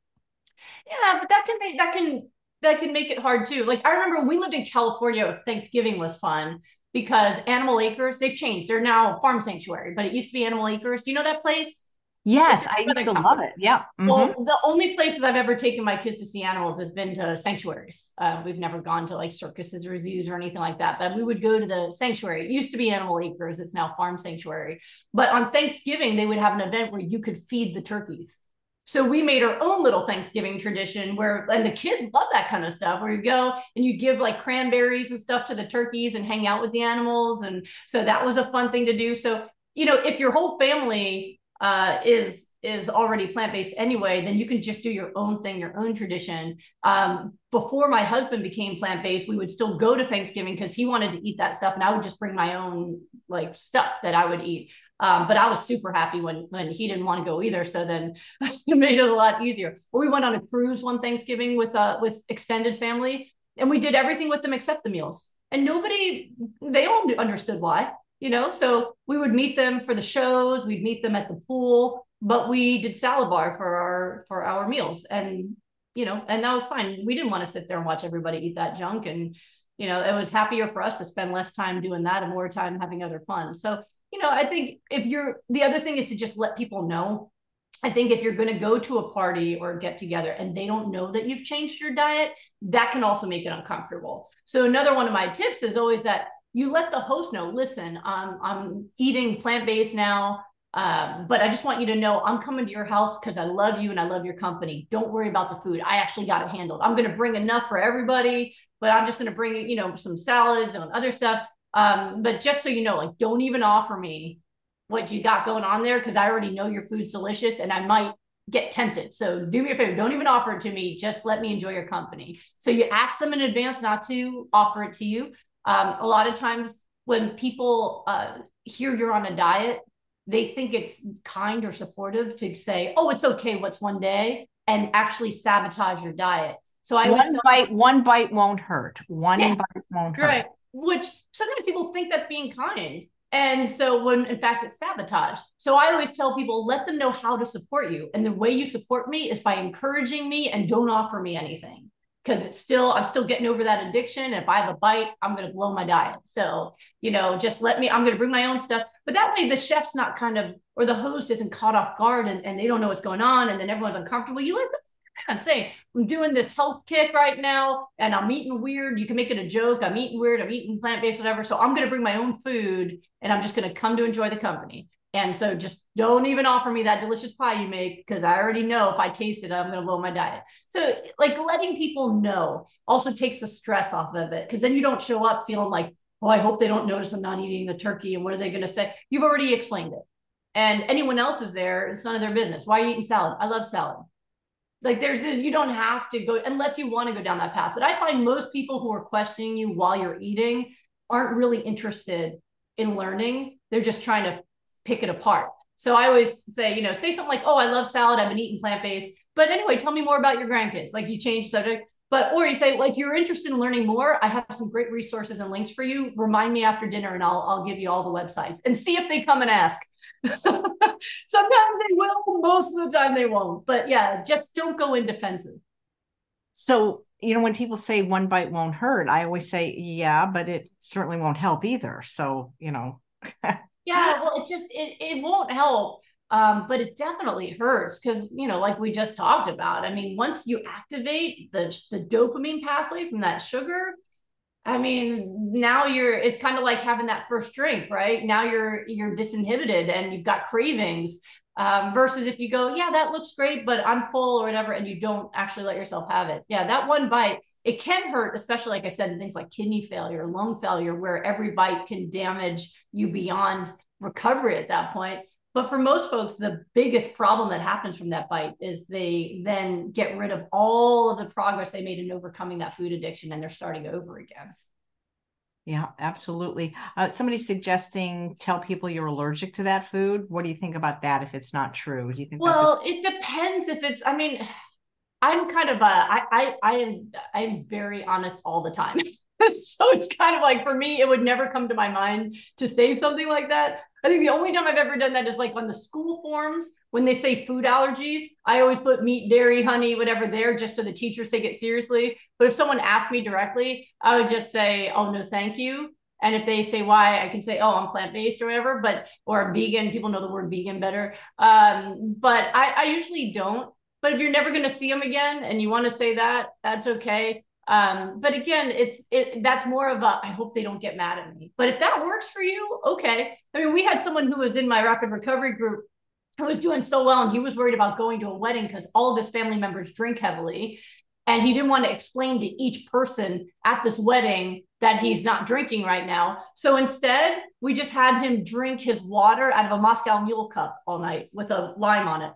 Yeah, but that can make that can that can make it hard too. Like I remember when we lived in California, Thanksgiving was fun because Animal Acres, they've changed. They're now farm sanctuary, but it used to be Animal Acres. Do you know that place? Yes, I used to love it. Yeah. Mm-hmm. Well, the only places I've ever taken my kids to see animals has been to sanctuaries. Uh, we've never gone to like circuses or zoos or anything like that, but we would go to the sanctuary. It used to be Animal Acres, it's now Farm Sanctuary. But on Thanksgiving, they would have an event where you could feed the turkeys. So we made our own little Thanksgiving tradition where, and the kids love that kind of stuff, where you go and you give like cranberries and stuff to the turkeys and hang out with the animals. And so that was a fun thing to do. So, you know, if your whole family uh, is is already plant-based anyway, then you can just do your own thing, your own tradition. Um, before my husband became plant-based, we would still go to Thanksgiving because he wanted to eat that stuff, and I would just bring my own like stuff that I would eat. Um, but I was super happy when when he didn't want to go either. So then it made it a lot easier. Or we went on a cruise one Thanksgiving with uh with extended family, and we did everything with them except the meals. And nobody, they all understood why you know? So we would meet them for the shows we'd meet them at the pool but we did salad bar for our for our meals. And you know and that was fine. We didn't want to sit there and watch everybody eat that junk. And you know it was happier for us to spend less time doing that and more time having other fun. So you know i think if you're the other thing is to just let people know. I think if you're going to go to a party or get together and they don't know that you've changed your diet, that can also make it uncomfortable. So another one of my tips is always that you let the host know listen i'm, I'm eating plant-based now um, but i just want you to know i'm coming to your house because i love you and i love your company don't worry about the food i actually got it handled i'm going to bring enough for everybody but i'm just going to bring you know some salads and other stuff um, but just so you know like don't even offer me what you got going on there because i already know your food's delicious and i might get tempted. So do me a favor, don't even offer it to me. Just let me enjoy your company. So you ask them in advance not to offer it to you. Um, a lot of times when people uh, hear you're on a diet, they think it's kind or supportive to say, "Oh, it's okay. What's one day?" and actually sabotage your diet. So I one bite, one bite won't hurt. One yeah, bite won't hurt. Right. Which sometimes people think that's being kind. And so when in fact it's sabotage. So I always tell people, let them know how to support you. And the way you support me is by encouraging me and don't offer me anything because it's still I'm still getting over that addiction. And if I have a bite, I'm going to blow my diet. So you know, just let me. I'm going to bring my own stuff. But that way, the chef's not kind of or the host isn't caught off guard and, and they don't know what's going on, and then everyone's uncomfortable. You let them and say, I'm doing this health kick right now and I'm eating weird. You can make it a joke. I'm eating weird. I'm eating plant based, whatever. So I'm going to bring my own food and I'm just going to come to enjoy the company. And so just don't even offer me that delicious pie you make because I already know if I taste it, I'm going to blow my diet. So, like, letting people know also takes the stress off of it because then you don't show up feeling like, oh, I hope they don't notice I'm not eating the turkey. And what are they going to say? You've already explained it. And anyone else is there, it's none of their business. Why are you eating salad? I love salad. Like, there's, a, you don't have to go unless you want to go down that path. But I find most people who are questioning you while you're eating aren't really interested in learning. They're just trying to pick it apart. So I always say, you know, say something like, "Oh, I love salad. I've been eating plant based." But anyway, tell me more about your grandkids. Like you change subject. But or you say, like, you're interested in learning more. I have some great resources and links for you. Remind me after dinner, and I'll I'll give you all the websites and see if they come and ask. Sometimes they will. Most of the time they won't. But yeah, just don't go in defensive. So you know when people say one bite won't hurt, I always say, yeah, but it certainly won't help either. So you know. yeah well it just it, it won't help um, but it definitely hurts because you know like we just talked about i mean once you activate the the dopamine pathway from that sugar i mean now you're it's kind of like having that first drink right? Now you're you're disinhibited and you've got cravings um, versus if you go yeah that looks great but i'm full or whatever and you don't actually let yourself have it. Yeah that one bite it can hurt, especially like I said, in things like kidney failure, lung failure, where every bite can damage you beyond recovery at that point. But for most folks, the biggest problem that happens from that bite is they then get rid of all of the progress they made in overcoming that food addiction and they're starting over again. Yeah, absolutely. Uh, somebody suggesting tell people you're allergic to that food. What do you think about that if it's not true? Do you think Well, a- it depends if it's I mean I'm kind of a I I I am I'm very honest all the time. so it's kind of like for me, it would never come to my mind to say something like that. I think the only time I've ever done that is like on the school forms when they say food allergies. I always put meat, dairy, honey, whatever there, just so the teachers take it seriously. But if someone asked me directly, I would just say, "Oh no, thank you." And if they say why, I can say, oh, I'm plant based or whatever, but or vegan. People know the word vegan better. Um, but I, I usually don't. But if you're never going to see them again and you want to say that, that's okay. Um, but again, it's it that's more of a I hope they don't get mad at me. But if that works for you, okay. I mean, we had someone who was in my rapid recovery group who was doing so well and he was worried about going to a wedding because all of his family members drink heavily and he didn't want to explain to each person at this wedding that he's not drinking right now. So instead, we just had him drink his water out of a Moscow Mule cup all night with a lime on it.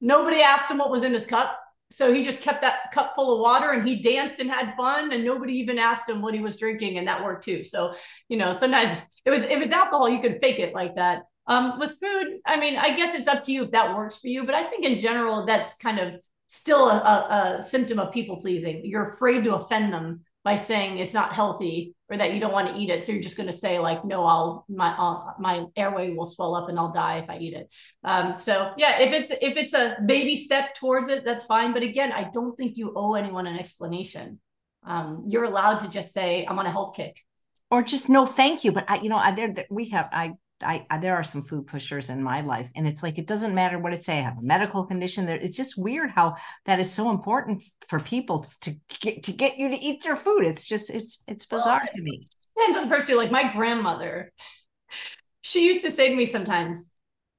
Nobody asked him what was in his cup. So he just kept that cup full of water and he danced and had fun and nobody even asked him what he was drinking and that worked too. So, you know, sometimes it was if it's alcohol, you can fake it like that. Um, with food, I mean, I guess it's up to you if that works for you, but I think in general that's kind of still a, a, a symptom of people pleasing. You're afraid to offend them by saying it's not healthy or that you don't want to eat it. So you're just going to say like, no, I'll my I'll, my airway will swell up and I'll die if I eat it. Um, so yeah, if it's if it's a baby step towards it, that's fine. But again, I don't think you owe anyone an explanation. Um, you're allowed to just say I'm on a health kick, or just no, thank you. But I, you know, I, there we have I I, I, there are some food pushers in my life and it's like it doesn't matter what I say i have a medical condition there. It's just weird how that is so important for people to get to get you to eat their food. It's just it's it's bizarre well, to me. depends on the person like my grandmother she used to say to me sometimes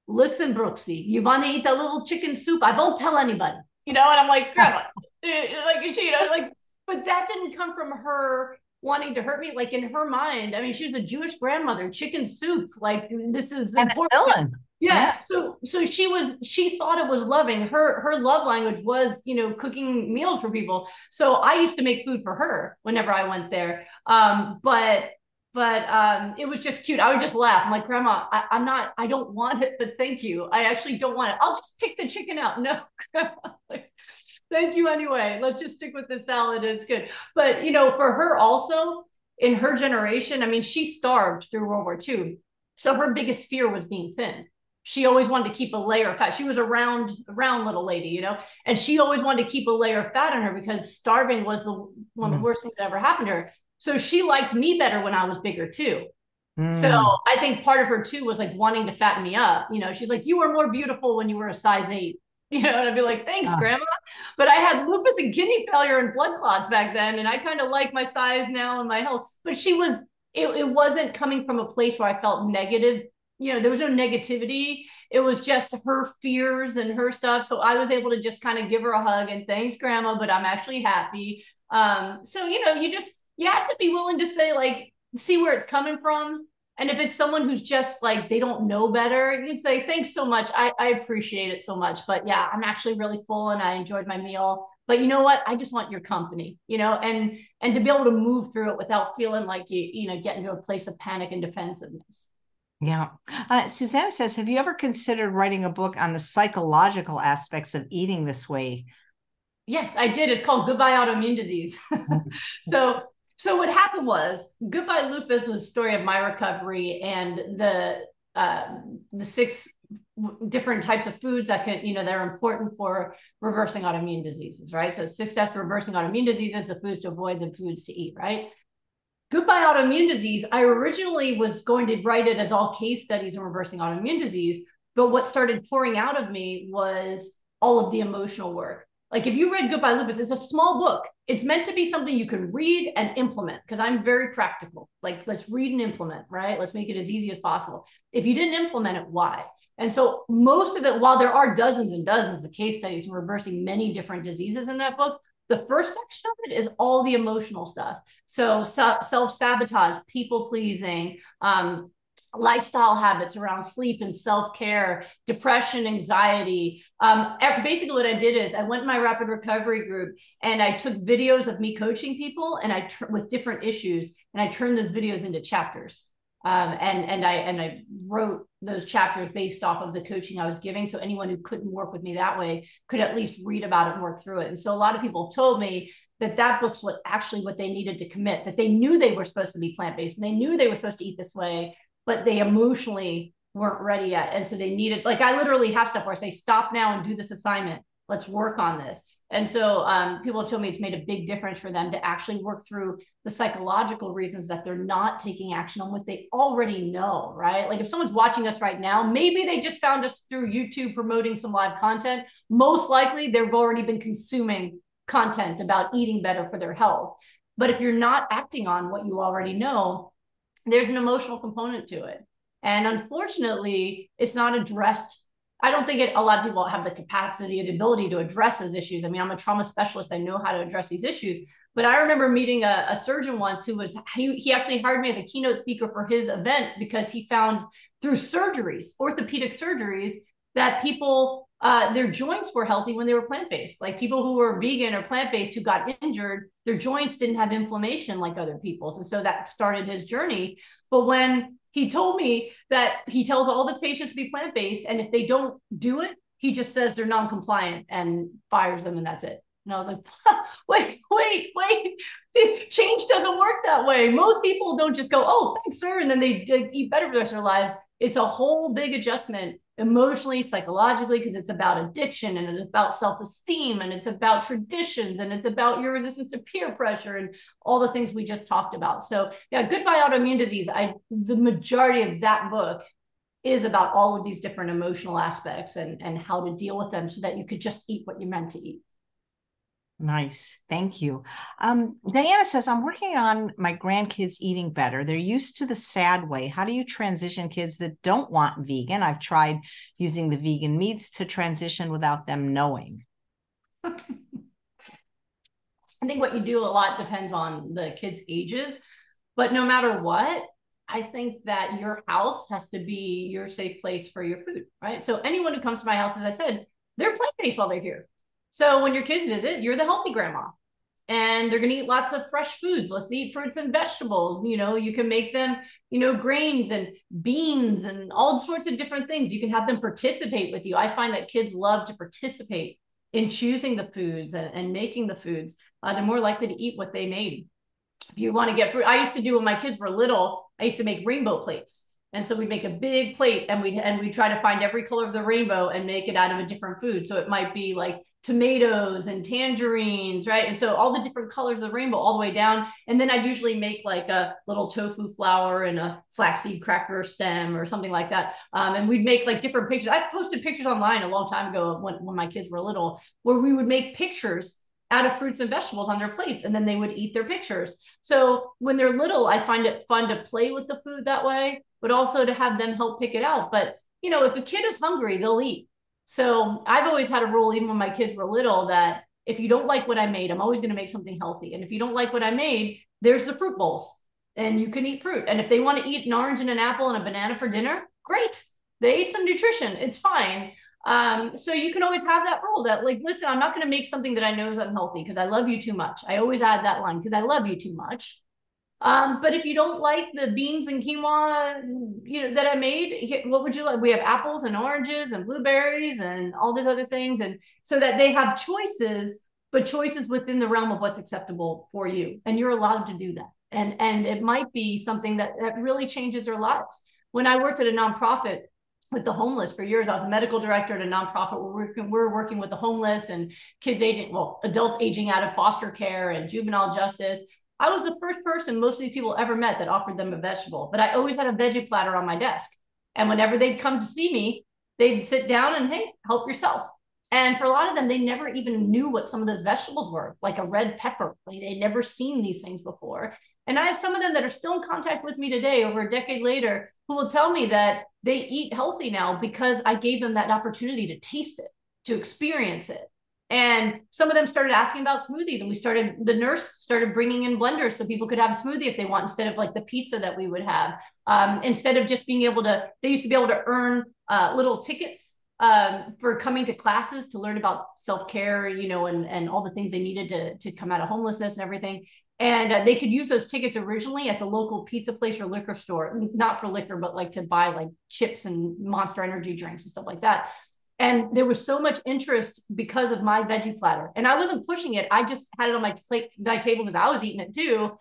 listen brooksy you want to eat that little chicken soup? I won't tell anybody. You know and i'm like grandma eh, like she you know like but that didn't come from her wanting to hurt me. Like in her mind, I mean, she was a Jewish grandmother, chicken soup. Like this is important. Yeah. yeah. So so she was she thought it was loving. Her her love language was, you know, cooking meals for people. So I used to make food for her whenever I went there. Um, but but um, it was just cute. I would just laugh. I'm like, Grandma, I, am not, I don't want it, but thank you. I actually don't want it. I'll just pick the chicken out. No, Grandma. Like, thank you anyway. Let's just stick with the salad. It's good. But, you know, for her also, in her generation, I mean, she starved through World War II. So her biggest fear was being thin. She always wanted to keep a layer of fat. She was a round, round little lady, you know, and she always wanted to keep a layer of fat on her because starving was the one of the mm. worst things that ever happened to her. So she liked me better when I was bigger too. Mm. So I think part of her too was like wanting to fatten me up. You know, she's like, you were more beautiful when you were a size eight. You know, and I'd be like, thanks, uh, grandma. But I had lupus and kidney failure and blood clots back then. And I kind of like my size now and my health. But she was, it, it wasn't coming from a place where I felt negative. You know, there was no negativity. It was just her fears and her stuff. So I was able to just kind of give her a hug and thanks, grandma, but I'm actually happy. Um, so, you know, you just, you have to be willing to say, like, see where it's coming from and if it's someone who's just like they don't know better, you can say, thanks so much. I, I appreciate it so much. But yeah, I'm actually really full and I enjoyed my meal. But you know what? I just want your company, you know, and and to be able to move through it without feeling like you, you know, get into a place of panic and defensiveness. Yeah. Uh, Susanna says, have you ever considered writing a book on the psychological aspects of eating this way? Yes, I did. It's called Goodbye Autoimmune Disease. so so what happened was Goodbye Lupus was a story of my recovery and the uh, the six different types of foods that can, you know, they're important for reversing autoimmune diseases, right? So six steps reversing autoimmune diseases, the foods to avoid, the foods to eat, right? Goodbye Autoimmune Disease, I originally was going to write it as all case studies in reversing autoimmune disease, but what started pouring out of me was all of the emotional work. Like if you read Goodbye Lupus, it's a small book. It's meant to be something you can read and implement because I'm very practical. Like let's read and implement, right? Let's make it as easy as possible. If you didn't implement it, why? And so most of it, while there are dozens and dozens of case studies and reversing many different diseases in that book, the first section of it is all the emotional stuff. So self sabotage, people pleasing, um, lifestyle habits around sleep and self-care depression anxiety. Um, basically what i did is i went my rapid recovery group and i took videos of me coaching people and i with different issues and i turned those videos into chapters. Um, and and i and i wrote those chapters based off of the coaching i was giving. So anyone who couldn't work with me that way could at least read about it and work through it. And so a lot of people told me that that book's what actually what they needed to commit that they knew they were supposed to be plant-based and they knew they were supposed to eat this way but they emotionally weren't ready yet. And so they needed, like, I literally have stuff where I say, stop now and do this assignment. Let's work on this. And so um, people have told me it's made a big difference for them to actually work through the psychological reasons that they're not taking action on what they already know, right? Like if someone's watching us right now, maybe they just found us through YouTube promoting some live content. Most likely they've already been consuming content about eating better for their health. But if you're not acting on what you already know, there's an emotional component to it. And unfortunately, it's not addressed I don't think it, a lot of people have the capacity or the ability to address those issues. I mean, I'm a trauma specialist. I know how to address these issues. But I remember meeting a, a surgeon once who was, he, he actually hired me as a keynote speaker for his event because he found through surgeries, orthopedic surgeries, that people, uh, their joints were healthy when they were plant based. Like people who were vegan or plant based who got injured, their joints didn't have inflammation like other people's. And so that started his journey. But when he told me that he tells all his patients to be plant based, and if they don't do it, he just says they're non-compliant and fires them, and that's it. And I was like, wait, wait, wait. Change doesn't work that way. Most people don't just go, oh, thanks, sir, and then they eat better for the rest of their lives. It's a whole big adjustment emotionally, psychologically, because it's about addiction and it's about self esteem and it's about traditions and it's about your resistance to peer pressure and all the things we just talked about. So, yeah, Goodbye Autoimmune Disease. I the majority of that book is about all of these different emotional aspects and and how to deal with them so that you could just eat what you meant to eat. Nice. Thank you. Um, Diana says, I'm working on my grandkids eating better. They're used to the sad way. How do you transition kids that don't want vegan? I've tried using the vegan meats to transition without them knowing. I think what you do a lot depends on the kids' ages. But no matter what, I think that your house has to be your safe place for your food, right? So anyone who comes to my house, as I said, they're plant based while they're here so when your kids visit, you're the healthy grandma and they're going to eat lots of fresh foods. Let's eat fruits and vegetables. You know, you can make them, you know, grains and beans and all sorts of different things. You can have them participate with you. I find that kids love to participate in choosing the foods and, and making the foods. Uh, they're more likely to eat what they made. If you want to get fruit, I used to do when my kids were little, I used to make rainbow plates. And so we'd make a big plate and we and we try to find every color of the rainbow and make it out of a different food. So it might be like tomatoes and tangerines, right? And so all the different colors of the rainbow all the way down. And then I'd usually make like a little tofu flower and a flaxseed cracker stem or something like that. Um, and we'd make like different pictures. I posted pictures online a long time ago when, when my kids were little, where we would make pictures out of fruits and vegetables on their plates and then they would eat their pictures. So when they're little, I find it fun to play with the food that way, but also to have them help pick it out. But you know, if a kid is hungry, they'll eat so I've always had a rule, even when my kids were little, that if you don't like what I made, I'm always going to make something healthy. And if you don't like what I made, there's the fruit bowls and you can eat fruit. And if they want to eat an orange and an apple and a banana for dinner, great. They ate some nutrition. It's fine. Um, so you can always have that rule that like, listen, I'm not going to make something that I know is unhealthy because I love you too much. I always add that line because I love you too much. Um, but if you don't like the beans and quinoa, you know, that I made, what would you like? We have apples and oranges and blueberries and all these other things. And so that they have choices, but choices within the realm of what's acceptable for you. And you're allowed to do that. And, and it might be something that, that really changes their lives. When I worked at a nonprofit with the homeless for years, I was a medical director at a nonprofit. We're working, we're working with the homeless and kids aging, well, adults aging out of foster care and juvenile justice. I was the first person most of these people ever met that offered them a vegetable, but I always had a veggie platter on my desk. And whenever they'd come to see me, they'd sit down and, hey, help yourself. And for a lot of them, they never even knew what some of those vegetables were, like a red pepper. Like they'd never seen these things before. And I have some of them that are still in contact with me today, over a decade later, who will tell me that they eat healthy now because I gave them that opportunity to taste it, to experience it. And some of them started asking about smoothies, and we started. The nurse started bringing in blenders so people could have a smoothie if they want, instead of like the pizza that we would have. Um, instead of just being able to, they used to be able to earn uh, little tickets um, for coming to classes to learn about self care, you know, and and all the things they needed to to come out of homelessness and everything. And uh, they could use those tickets originally at the local pizza place or liquor store, not for liquor, but like to buy like chips and Monster Energy drinks and stuff like that. And there was so much interest because of my veggie platter. And I wasn't pushing it. I just had it on my plate, my table because I was eating it too.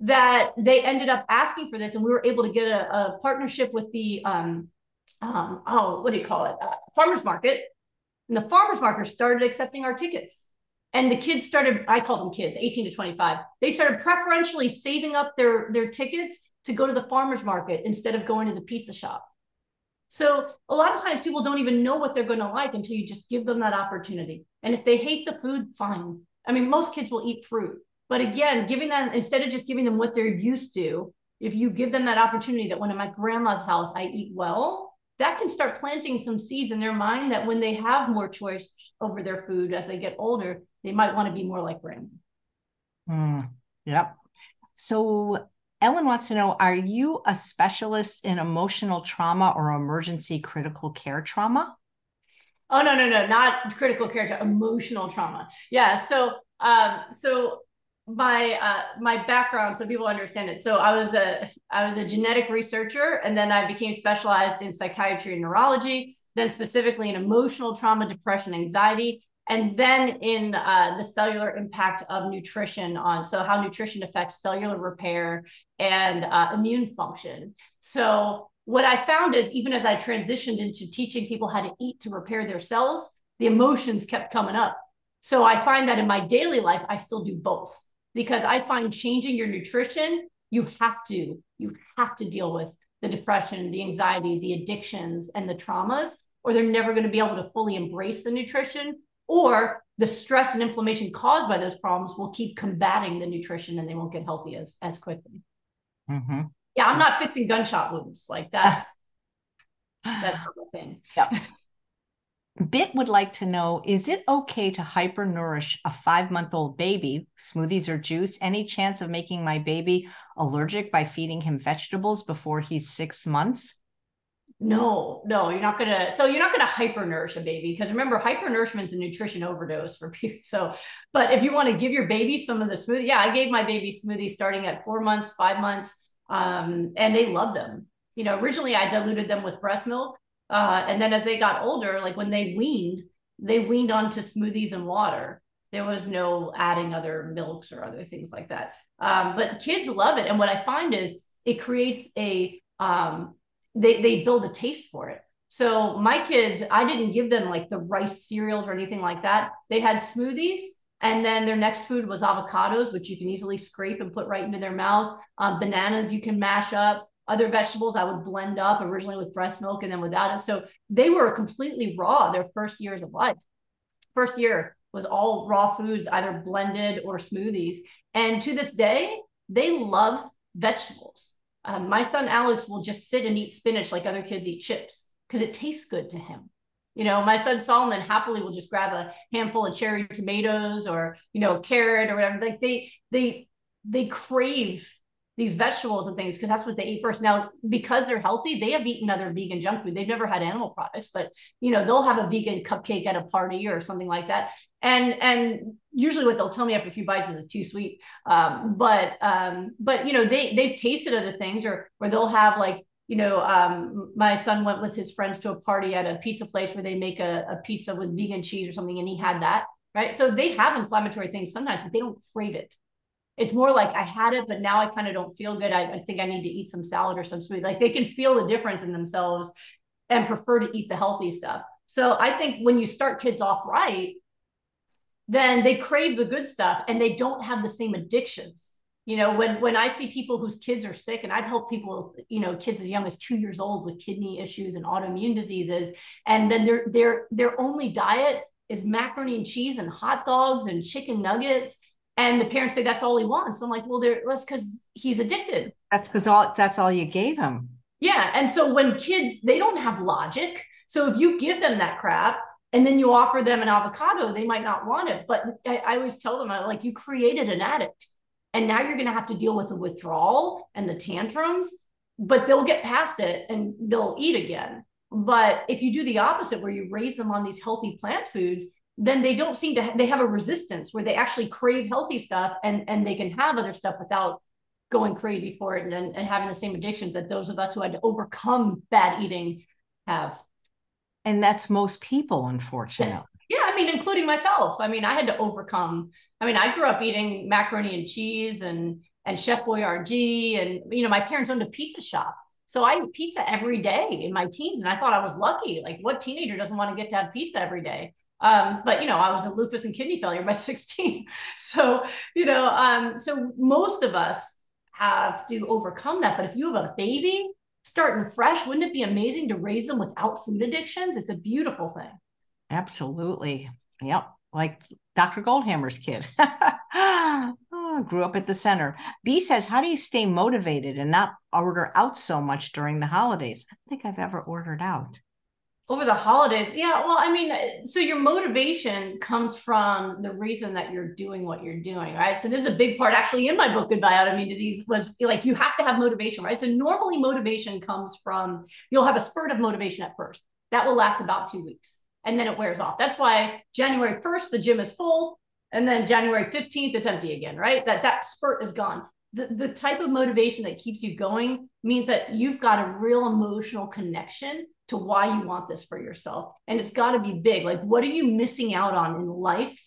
That they ended up asking for this. And we were able to get a, a partnership with the, um, um, oh, what do you call it? Uh, farmers market. And the farmers market started accepting our tickets. And the kids started i call them kids 18 to 25 they started preferentially saving up their their tickets to go to the farmers market instead of going to the pizza shop. So a lot of times people don't even know what they're going to like until you just give them that opportunity. And if they hate the food fine. I mean most kids will eat fruit. But again giving them instead of just giving them what they're used to if you give them that opportunity that when in my grandma's house i eat well that can start planting some seeds in their mind that when they have more choice over their food as they get older, they might want to be more like grandma. Mm, yep. So Ellen wants to know Are you a specialist in emotional trauma or emergency critical care trauma? Oh, no, no, no, not critical care, emotional trauma. Yeah. So, um, so my uh, my background so people understand it so i was a i was a genetic researcher and then i became specialized in psychiatry and neurology then specifically in emotional trauma depression anxiety and then in uh, the cellular impact of nutrition on so how nutrition affects cellular repair and uh, immune function. So what i found is even as i transitioned into teaching people how to eat to repair their cells the emotions kept coming up. So i find that in my daily life i still do both because I find changing your nutrition, you have to, you have to deal with the depression, the anxiety, the addictions, and the traumas, or they're never going to be able to fully embrace the nutrition, or the stress and inflammation caused by those problems will keep combating the nutrition and they won't get healthy as, as quickly. Mm-hmm. Yeah, I'm not fixing gunshot wounds. Like that's that's the thing. Yeah. Bit would like to know Is it okay to hypernourish a five month old baby, smoothies or juice? Any chance of making my baby allergic by feeding him vegetables before he's six months? No, no, you're not gonna. So you're not gonna hypernourish a baby because remember, hypernourishment is a nutrition overdose for people. So, but if you want to give your baby some of the smoothie, yeah, I gave my baby smoothies starting at four months, five months, um, and they love them. You know, originally I diluted them with breast milk, uh, and then as they got older, like when they weaned, they weaned onto smoothies and water. There was no adding other milks or other things like that. Um, but kids love it. And what I find is it creates a, um, they, they build a taste for it. So my kids, I didn't give them like the rice cereals or anything like that. They had smoothies and then their next food was avocados, which you can easily scrape and put right into their mouth. Um, bananas you can mash up other vegetables I would blend up originally with breast milk and then without it. So they were completely raw their first years of life. First year was all raw foods, either blended or smoothies. And to this day, they love vegetables. Um, my son Alex will just sit and eat spinach like other kids eat chips because it tastes good to him. You know, my son Solomon happily will just grab a handful of cherry tomatoes or, you know, carrot or whatever. Like they they they crave these vegetables and things because that's what they eat first. Now, because they're healthy, they have eaten other vegan junk food. They've never had animal products, but you know, they'll have a vegan cupcake at a party or something like that. And and usually what they'll tell me after a few bites is it's too sweet. Um, but um, but you know, they they've tasted other things or or they'll have like you know, um, my son went with his friends to a party at a pizza place where they make a, a pizza with vegan cheese or something, and he had that, right? So they have inflammatory things sometimes, but they don't crave it it's more like I had it, but now I kind of don't feel good. I, I, think I need to eat some salad or some sweet. Like they can feel the difference in themselves and prefer to eat the healthy stuff. So I think when you start kids off right, then they crave the good stuff and they don't have the same addictions. You know, when when I see people whose kids are sick, and I've helped people, you know, kids as young as two years old with kidney issues and autoimmune diseases, and then their their their only diet is macaroni and cheese and hot dogs and chicken nuggets and the parents say that's all he wants. I'm like, well, there that's because he's addicted. That's because all that's all you gave him. Yeah. And so when kids, they don't have logic. So if you give them that crap and then you offer them an avocado, they might not want it. But I, I always tell them, I like, you created an addict. And now you're going to have to deal with the withdrawal and the tantrums, but they'll get past it and they'll eat again. But if you do the opposite, where you raise them on these healthy plant foods, then they don't seem to ha- they have a resistance where they actually crave healthy stuff and and they can have other stuff without going crazy for it and, and having the same addictions that those of us who had to overcome bad eating have and that's most people unfortunately yes. yeah i mean including myself i mean i had to overcome i mean i grew up eating macaroni and cheese and and chef boyardee and you know my parents owned a pizza shop so I ate pizza every day in my teens, and I thought I was lucky. Like, what teenager doesn't want to get to have pizza every day? Um, but you know, I was a lupus and kidney failure by 16. So, you know, um, so most of us have to overcome that. But if you have a baby starting fresh, wouldn't it be amazing to raise them without food addictions? It's a beautiful thing. Absolutely. Yep. Like Dr. Goldhamer's kid. oh, grew up at the center. B says, How do you stay motivated and not order out so much during the holidays? I don't think I've ever ordered out over the holidays. Yeah well i mean so your motivation comes from the reason that you're doing what you're doing right? So this is a big part actually in my book goodbye autoimmune disease was like you have to have motivation right? So normally motivation comes from you'll have a spurt of motivation at first. That will last about two weeks and then it wears off. That's why january 1st the gym is full and then january 15th it's empty again right? That that spurt is gone. The, the type of motivation that keeps you going means that you've got a real emotional connection to why you want this for yourself. And it's got to be big. Like, what are you missing out on in life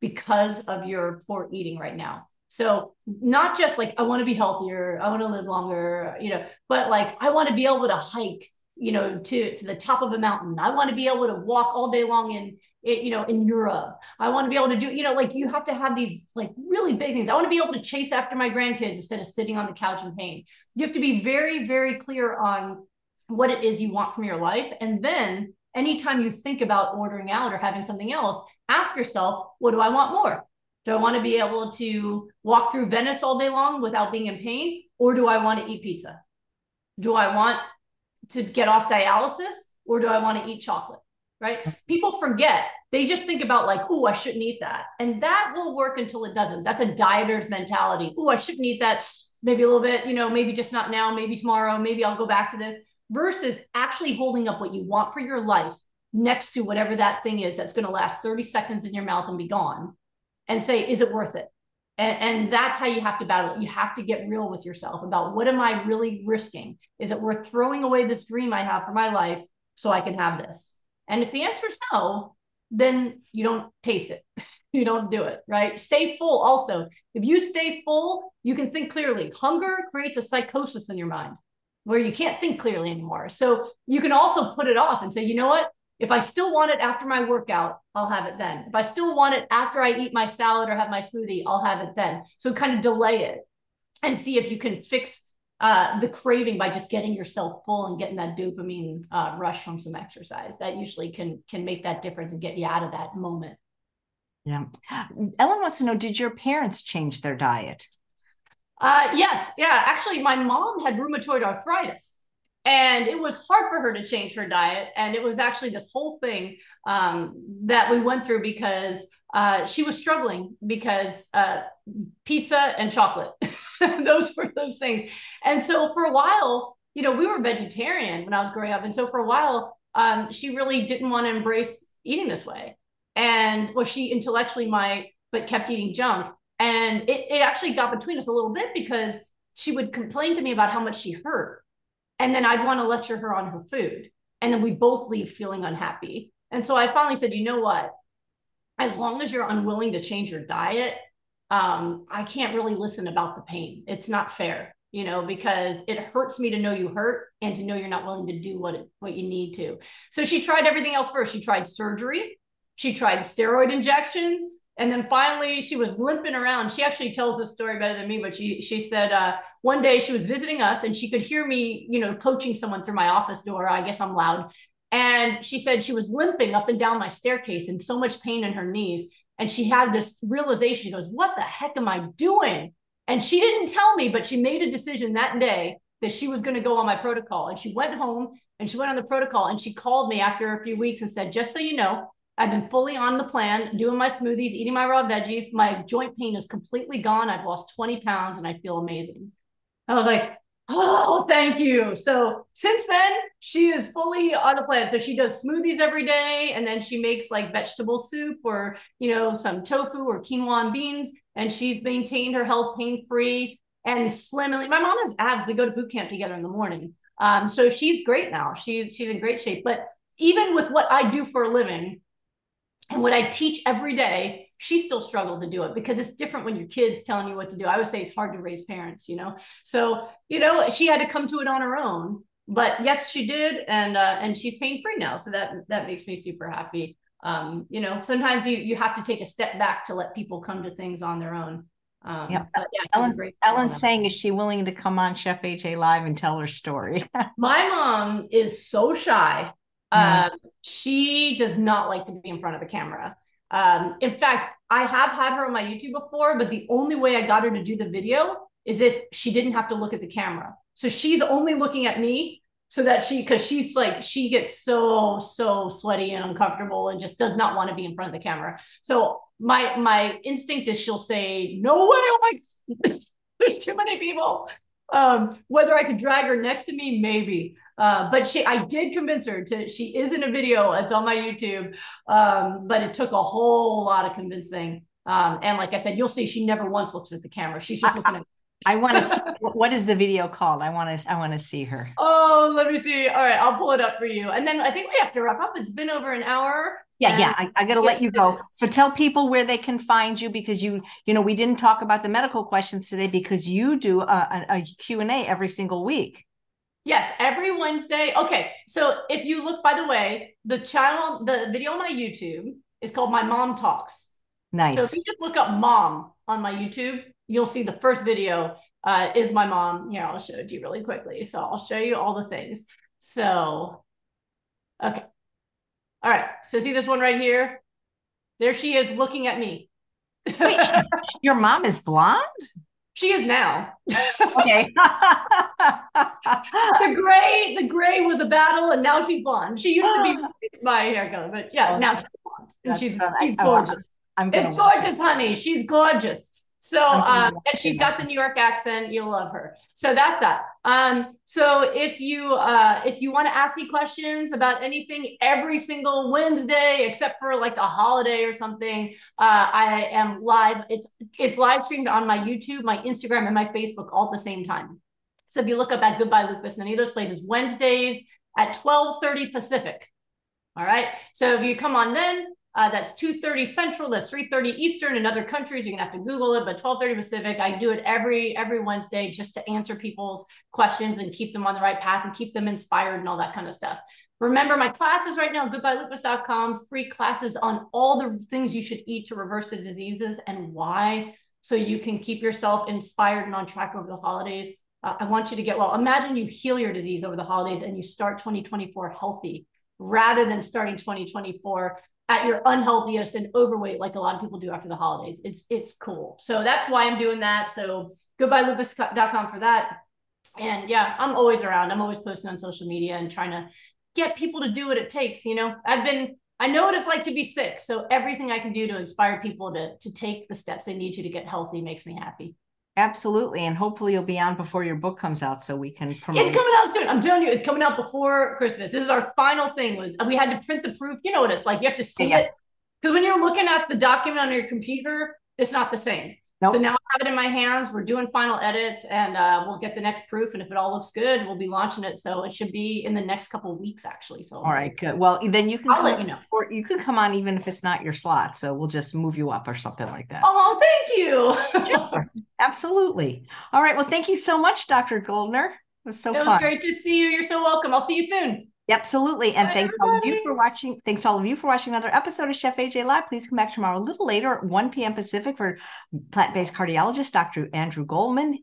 because of your poor eating right now? So, not just like, I want to be healthier, I want to live longer, you know, but like, I want to be able to hike, you know, to, to the top of a mountain. I want to be able to walk all day long in, you know, in Europe. I want to be able to do, you know, like you have to have these like really big things. I want to be able to chase after my grandkids instead of sitting on the couch in pain. You have to be very, very clear on what it is you want from your life. And then anytime you think about ordering out or having something else, ask yourself, what do I want more? Do I want to be able to walk through Venice all day long without being in pain? Or do I want to eat pizza? Do I want to get off dialysis or do I want to eat chocolate? Right? People forget. They just think about like, oh, I shouldn't eat that. And that will work until it doesn't. That's a dieter's mentality. Oh, I shouldn't eat that. Maybe a little bit, you know, maybe just not now, maybe tomorrow, maybe I'll go back to this versus actually holding up what you want for your life next to whatever that thing is that's going to last 30 seconds in your mouth and be gone and say, is it worth it? And, and that's how you have to battle it. You have to get real with yourself about what am I really risking? Is it worth throwing away this dream I have for my life so I can have this? And if the answer is no, then you don't taste it. you don't do it, right? Stay full also. If you stay full, you can think clearly. Hunger creates a psychosis in your mind where you can't think clearly anymore. So you can also put it off and say, you know what? If I still want it after my workout, I'll have it then. If I still want it after I eat my salad or have my smoothie, I'll have it then. So kind of delay it and see if you can fix uh, the craving by just getting yourself full and getting that dopamine uh, rush from some exercise. That usually can can make that difference and get you out of that moment. Yeah. Ellen wants to know: Did your parents change their diet? Uh, yes, yeah. Actually, my mom had rheumatoid arthritis, and it was hard for her to change her diet. And it was actually this whole thing um, that we went through because uh, she was struggling because uh, pizza and chocolate, those were those things. And so for a while, you know, we were vegetarian when I was growing up, and so for a while, um, she really didn't want to embrace eating this way. And well, she intellectually might, but kept eating junk. And it, it actually got between us a little bit because she would complain to me about how much she hurt. And then I'd want to lecture her on her food. And then we both leave feeling unhappy. And so I finally said, you know what? As long as you're unwilling to change your diet, um, I can't really listen about the pain. It's not fair, you know, because it hurts me to know you hurt and to know you're not willing to do what it, what you need to. So she tried everything else first. She tried surgery. She tried steroid injections and then finally she was limping around. She actually tells this story better than me but she she said uh, one day she was visiting us and she could hear me you know coaching someone through my office door. I guess i'm loud. And she said she was limping up and down my staircase in so much pain in her knees. And she had this realization. She goes what the heck am i doing? And she didn't tell me but she made a decision that day that she was going to go on my protocol. And she went home and she went on the protocol and she called me after a few weeks and said just so you know I've been fully on the plan, doing my smoothies, eating my raw veggies. My joint pain is completely gone. I've lost 20 pounds and I feel amazing. I was like, oh, thank you. So since then, she is fully on the plan. So she does smoothies every day and then she makes like vegetable soup or, you know, some tofu or quinoa and beans. And she's maintained her health pain free and slim. My mom has abs. We go to boot camp together in the morning. Um, so she's great now. She's she's in great shape. But even with what I do for a living, and what I teach every day, she still struggled to do it because it's different when your kids telling you what to do. I would say it's hard to raise parents, you know. So, you know, she had to come to it on her own. But yes, she did, and uh, and she's pain free now, so that that makes me super happy. um, you know, sometimes you you have to take a step back to let people come to things on their own. Um, yeah. yeah Ellen's, Ellen's saying, is she willing to come on Chef AJ Live and tell her story? My mom is so shy. Mm. she does not like to be in front of the camera. Um, in fact, I have had her on my YouTube before, but the only way I got her to do the video is if she didn't have to look at the camera. So she's only looking at me so that she because she's like she gets so so sweaty and uncomfortable and just does not want to be in front of the camera so my my instinct is she'll say no way oh my there's too many people um whether i could drag her next to me maybe uh, but she i did convince her to she is in a video it's on my youtube um but it took a whole lot of convincing um and like i said you'll see she never once looks at the camera she's just looking at I want to see what is the video called? I want to I want to see her. Oh, let me see. All right, I'll pull it up for you. And then I think we have to wrap up. It's been over an hour. Yeah, yeah. I, I got to let you go. So tell people where they can find you because you, you know, we didn't talk about the medical questions today because you do a, a, a Q&A every single week. Yes, every Wednesday. Okay. So if you look, by the way, the channel, the video on my YouTube is called My Mom Talks. Nice. So if you just look up mom on my YouTube, you'll see the first video uh, is my mom. Here, I'll show it to you really quickly. So I'll show you all the things. So, okay. All right. So see this one right here? There she is looking at me. Wait, your mom is blonde? She is now. okay. the gray, the gray was a battle, and now she's blonde. She used to be my hair color, but yeah, oh, now she's blonde. And she's, she's gorgeous. I'm it's gorgeous, honey. She's gorgeous. So, um, and she's got the New York accent. You'll love her. So that's that. Um, so if you uh, if you want to ask me questions about anything every single Wednesday, except for like a holiday or something, uh, I am live. It's it's live streamed on my YouTube, my Instagram, and my Facebook all at the same time. So if you look up at Goodbye Lupus in any of those places, Wednesdays at 12:30 Pacific. All right. So if you come on then, uh, that's 2.30 Central, that's 3.30 Eastern. In other countries, you're gonna have to Google it, but 12.30 Pacific, I do it every every Wednesday just to answer people's questions and keep them on the right path and keep them inspired and all that kind of stuff. Remember my classes right now, goodbyelupus.com, free classes on all the things you should eat to reverse the diseases and why, so you can keep yourself inspired and on track over the holidays. Uh, I want you to get well. Imagine you heal your disease over the holidays and you start 2024 healthy rather than starting 2024 at your unhealthiest and overweight like a lot of people do after the holidays. It's it's cool. So that's why I'm doing that. So goodbyelupus.com for that. And yeah, I'm always around. I'm always posting on social media and trying to get people to do what it takes. You know, I've been I know what it's like to be sick. So everything I can do to inspire people to to take the steps they need to to get healthy makes me happy. Absolutely. And hopefully you'll be on before your book comes out so we can promote It's coming out soon. I'm telling you, it's coming out before Christmas. This is our final thing was we had to print the proof. You know what it's like. You have to see yeah. it. Because when you're looking at the document on your computer, it's not the same. Nope. So now I have it in my hands. We're doing final edits, and uh, we'll get the next proof. And if it all looks good, we'll be launching it. So it should be in the next couple weeks, actually. So all right, good. Well, then you can. I'll let you know. Or you can come on even if it's not your slot. So we'll just move you up or something like that. Oh, thank you. sure. Absolutely. All right. Well, thank you so much, Dr. Goldner. It was so it fun. was great to see you. You're so welcome. I'll see you soon. Absolutely. And Bye, thanks everybody. all of you for watching. Thanks all of you for watching another episode of Chef AJ Live. Please come back tomorrow a little later at 1 p.m. Pacific for plant-based cardiologist, Dr. Andrew Goldman.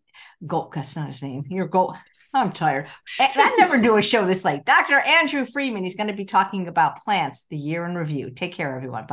Gold, that's not his name. You're Gold. I'm tired. I never do a show this late. Dr. Andrew Freeman. He's going to be talking about plants, the year in review. Take care, everyone. Bye.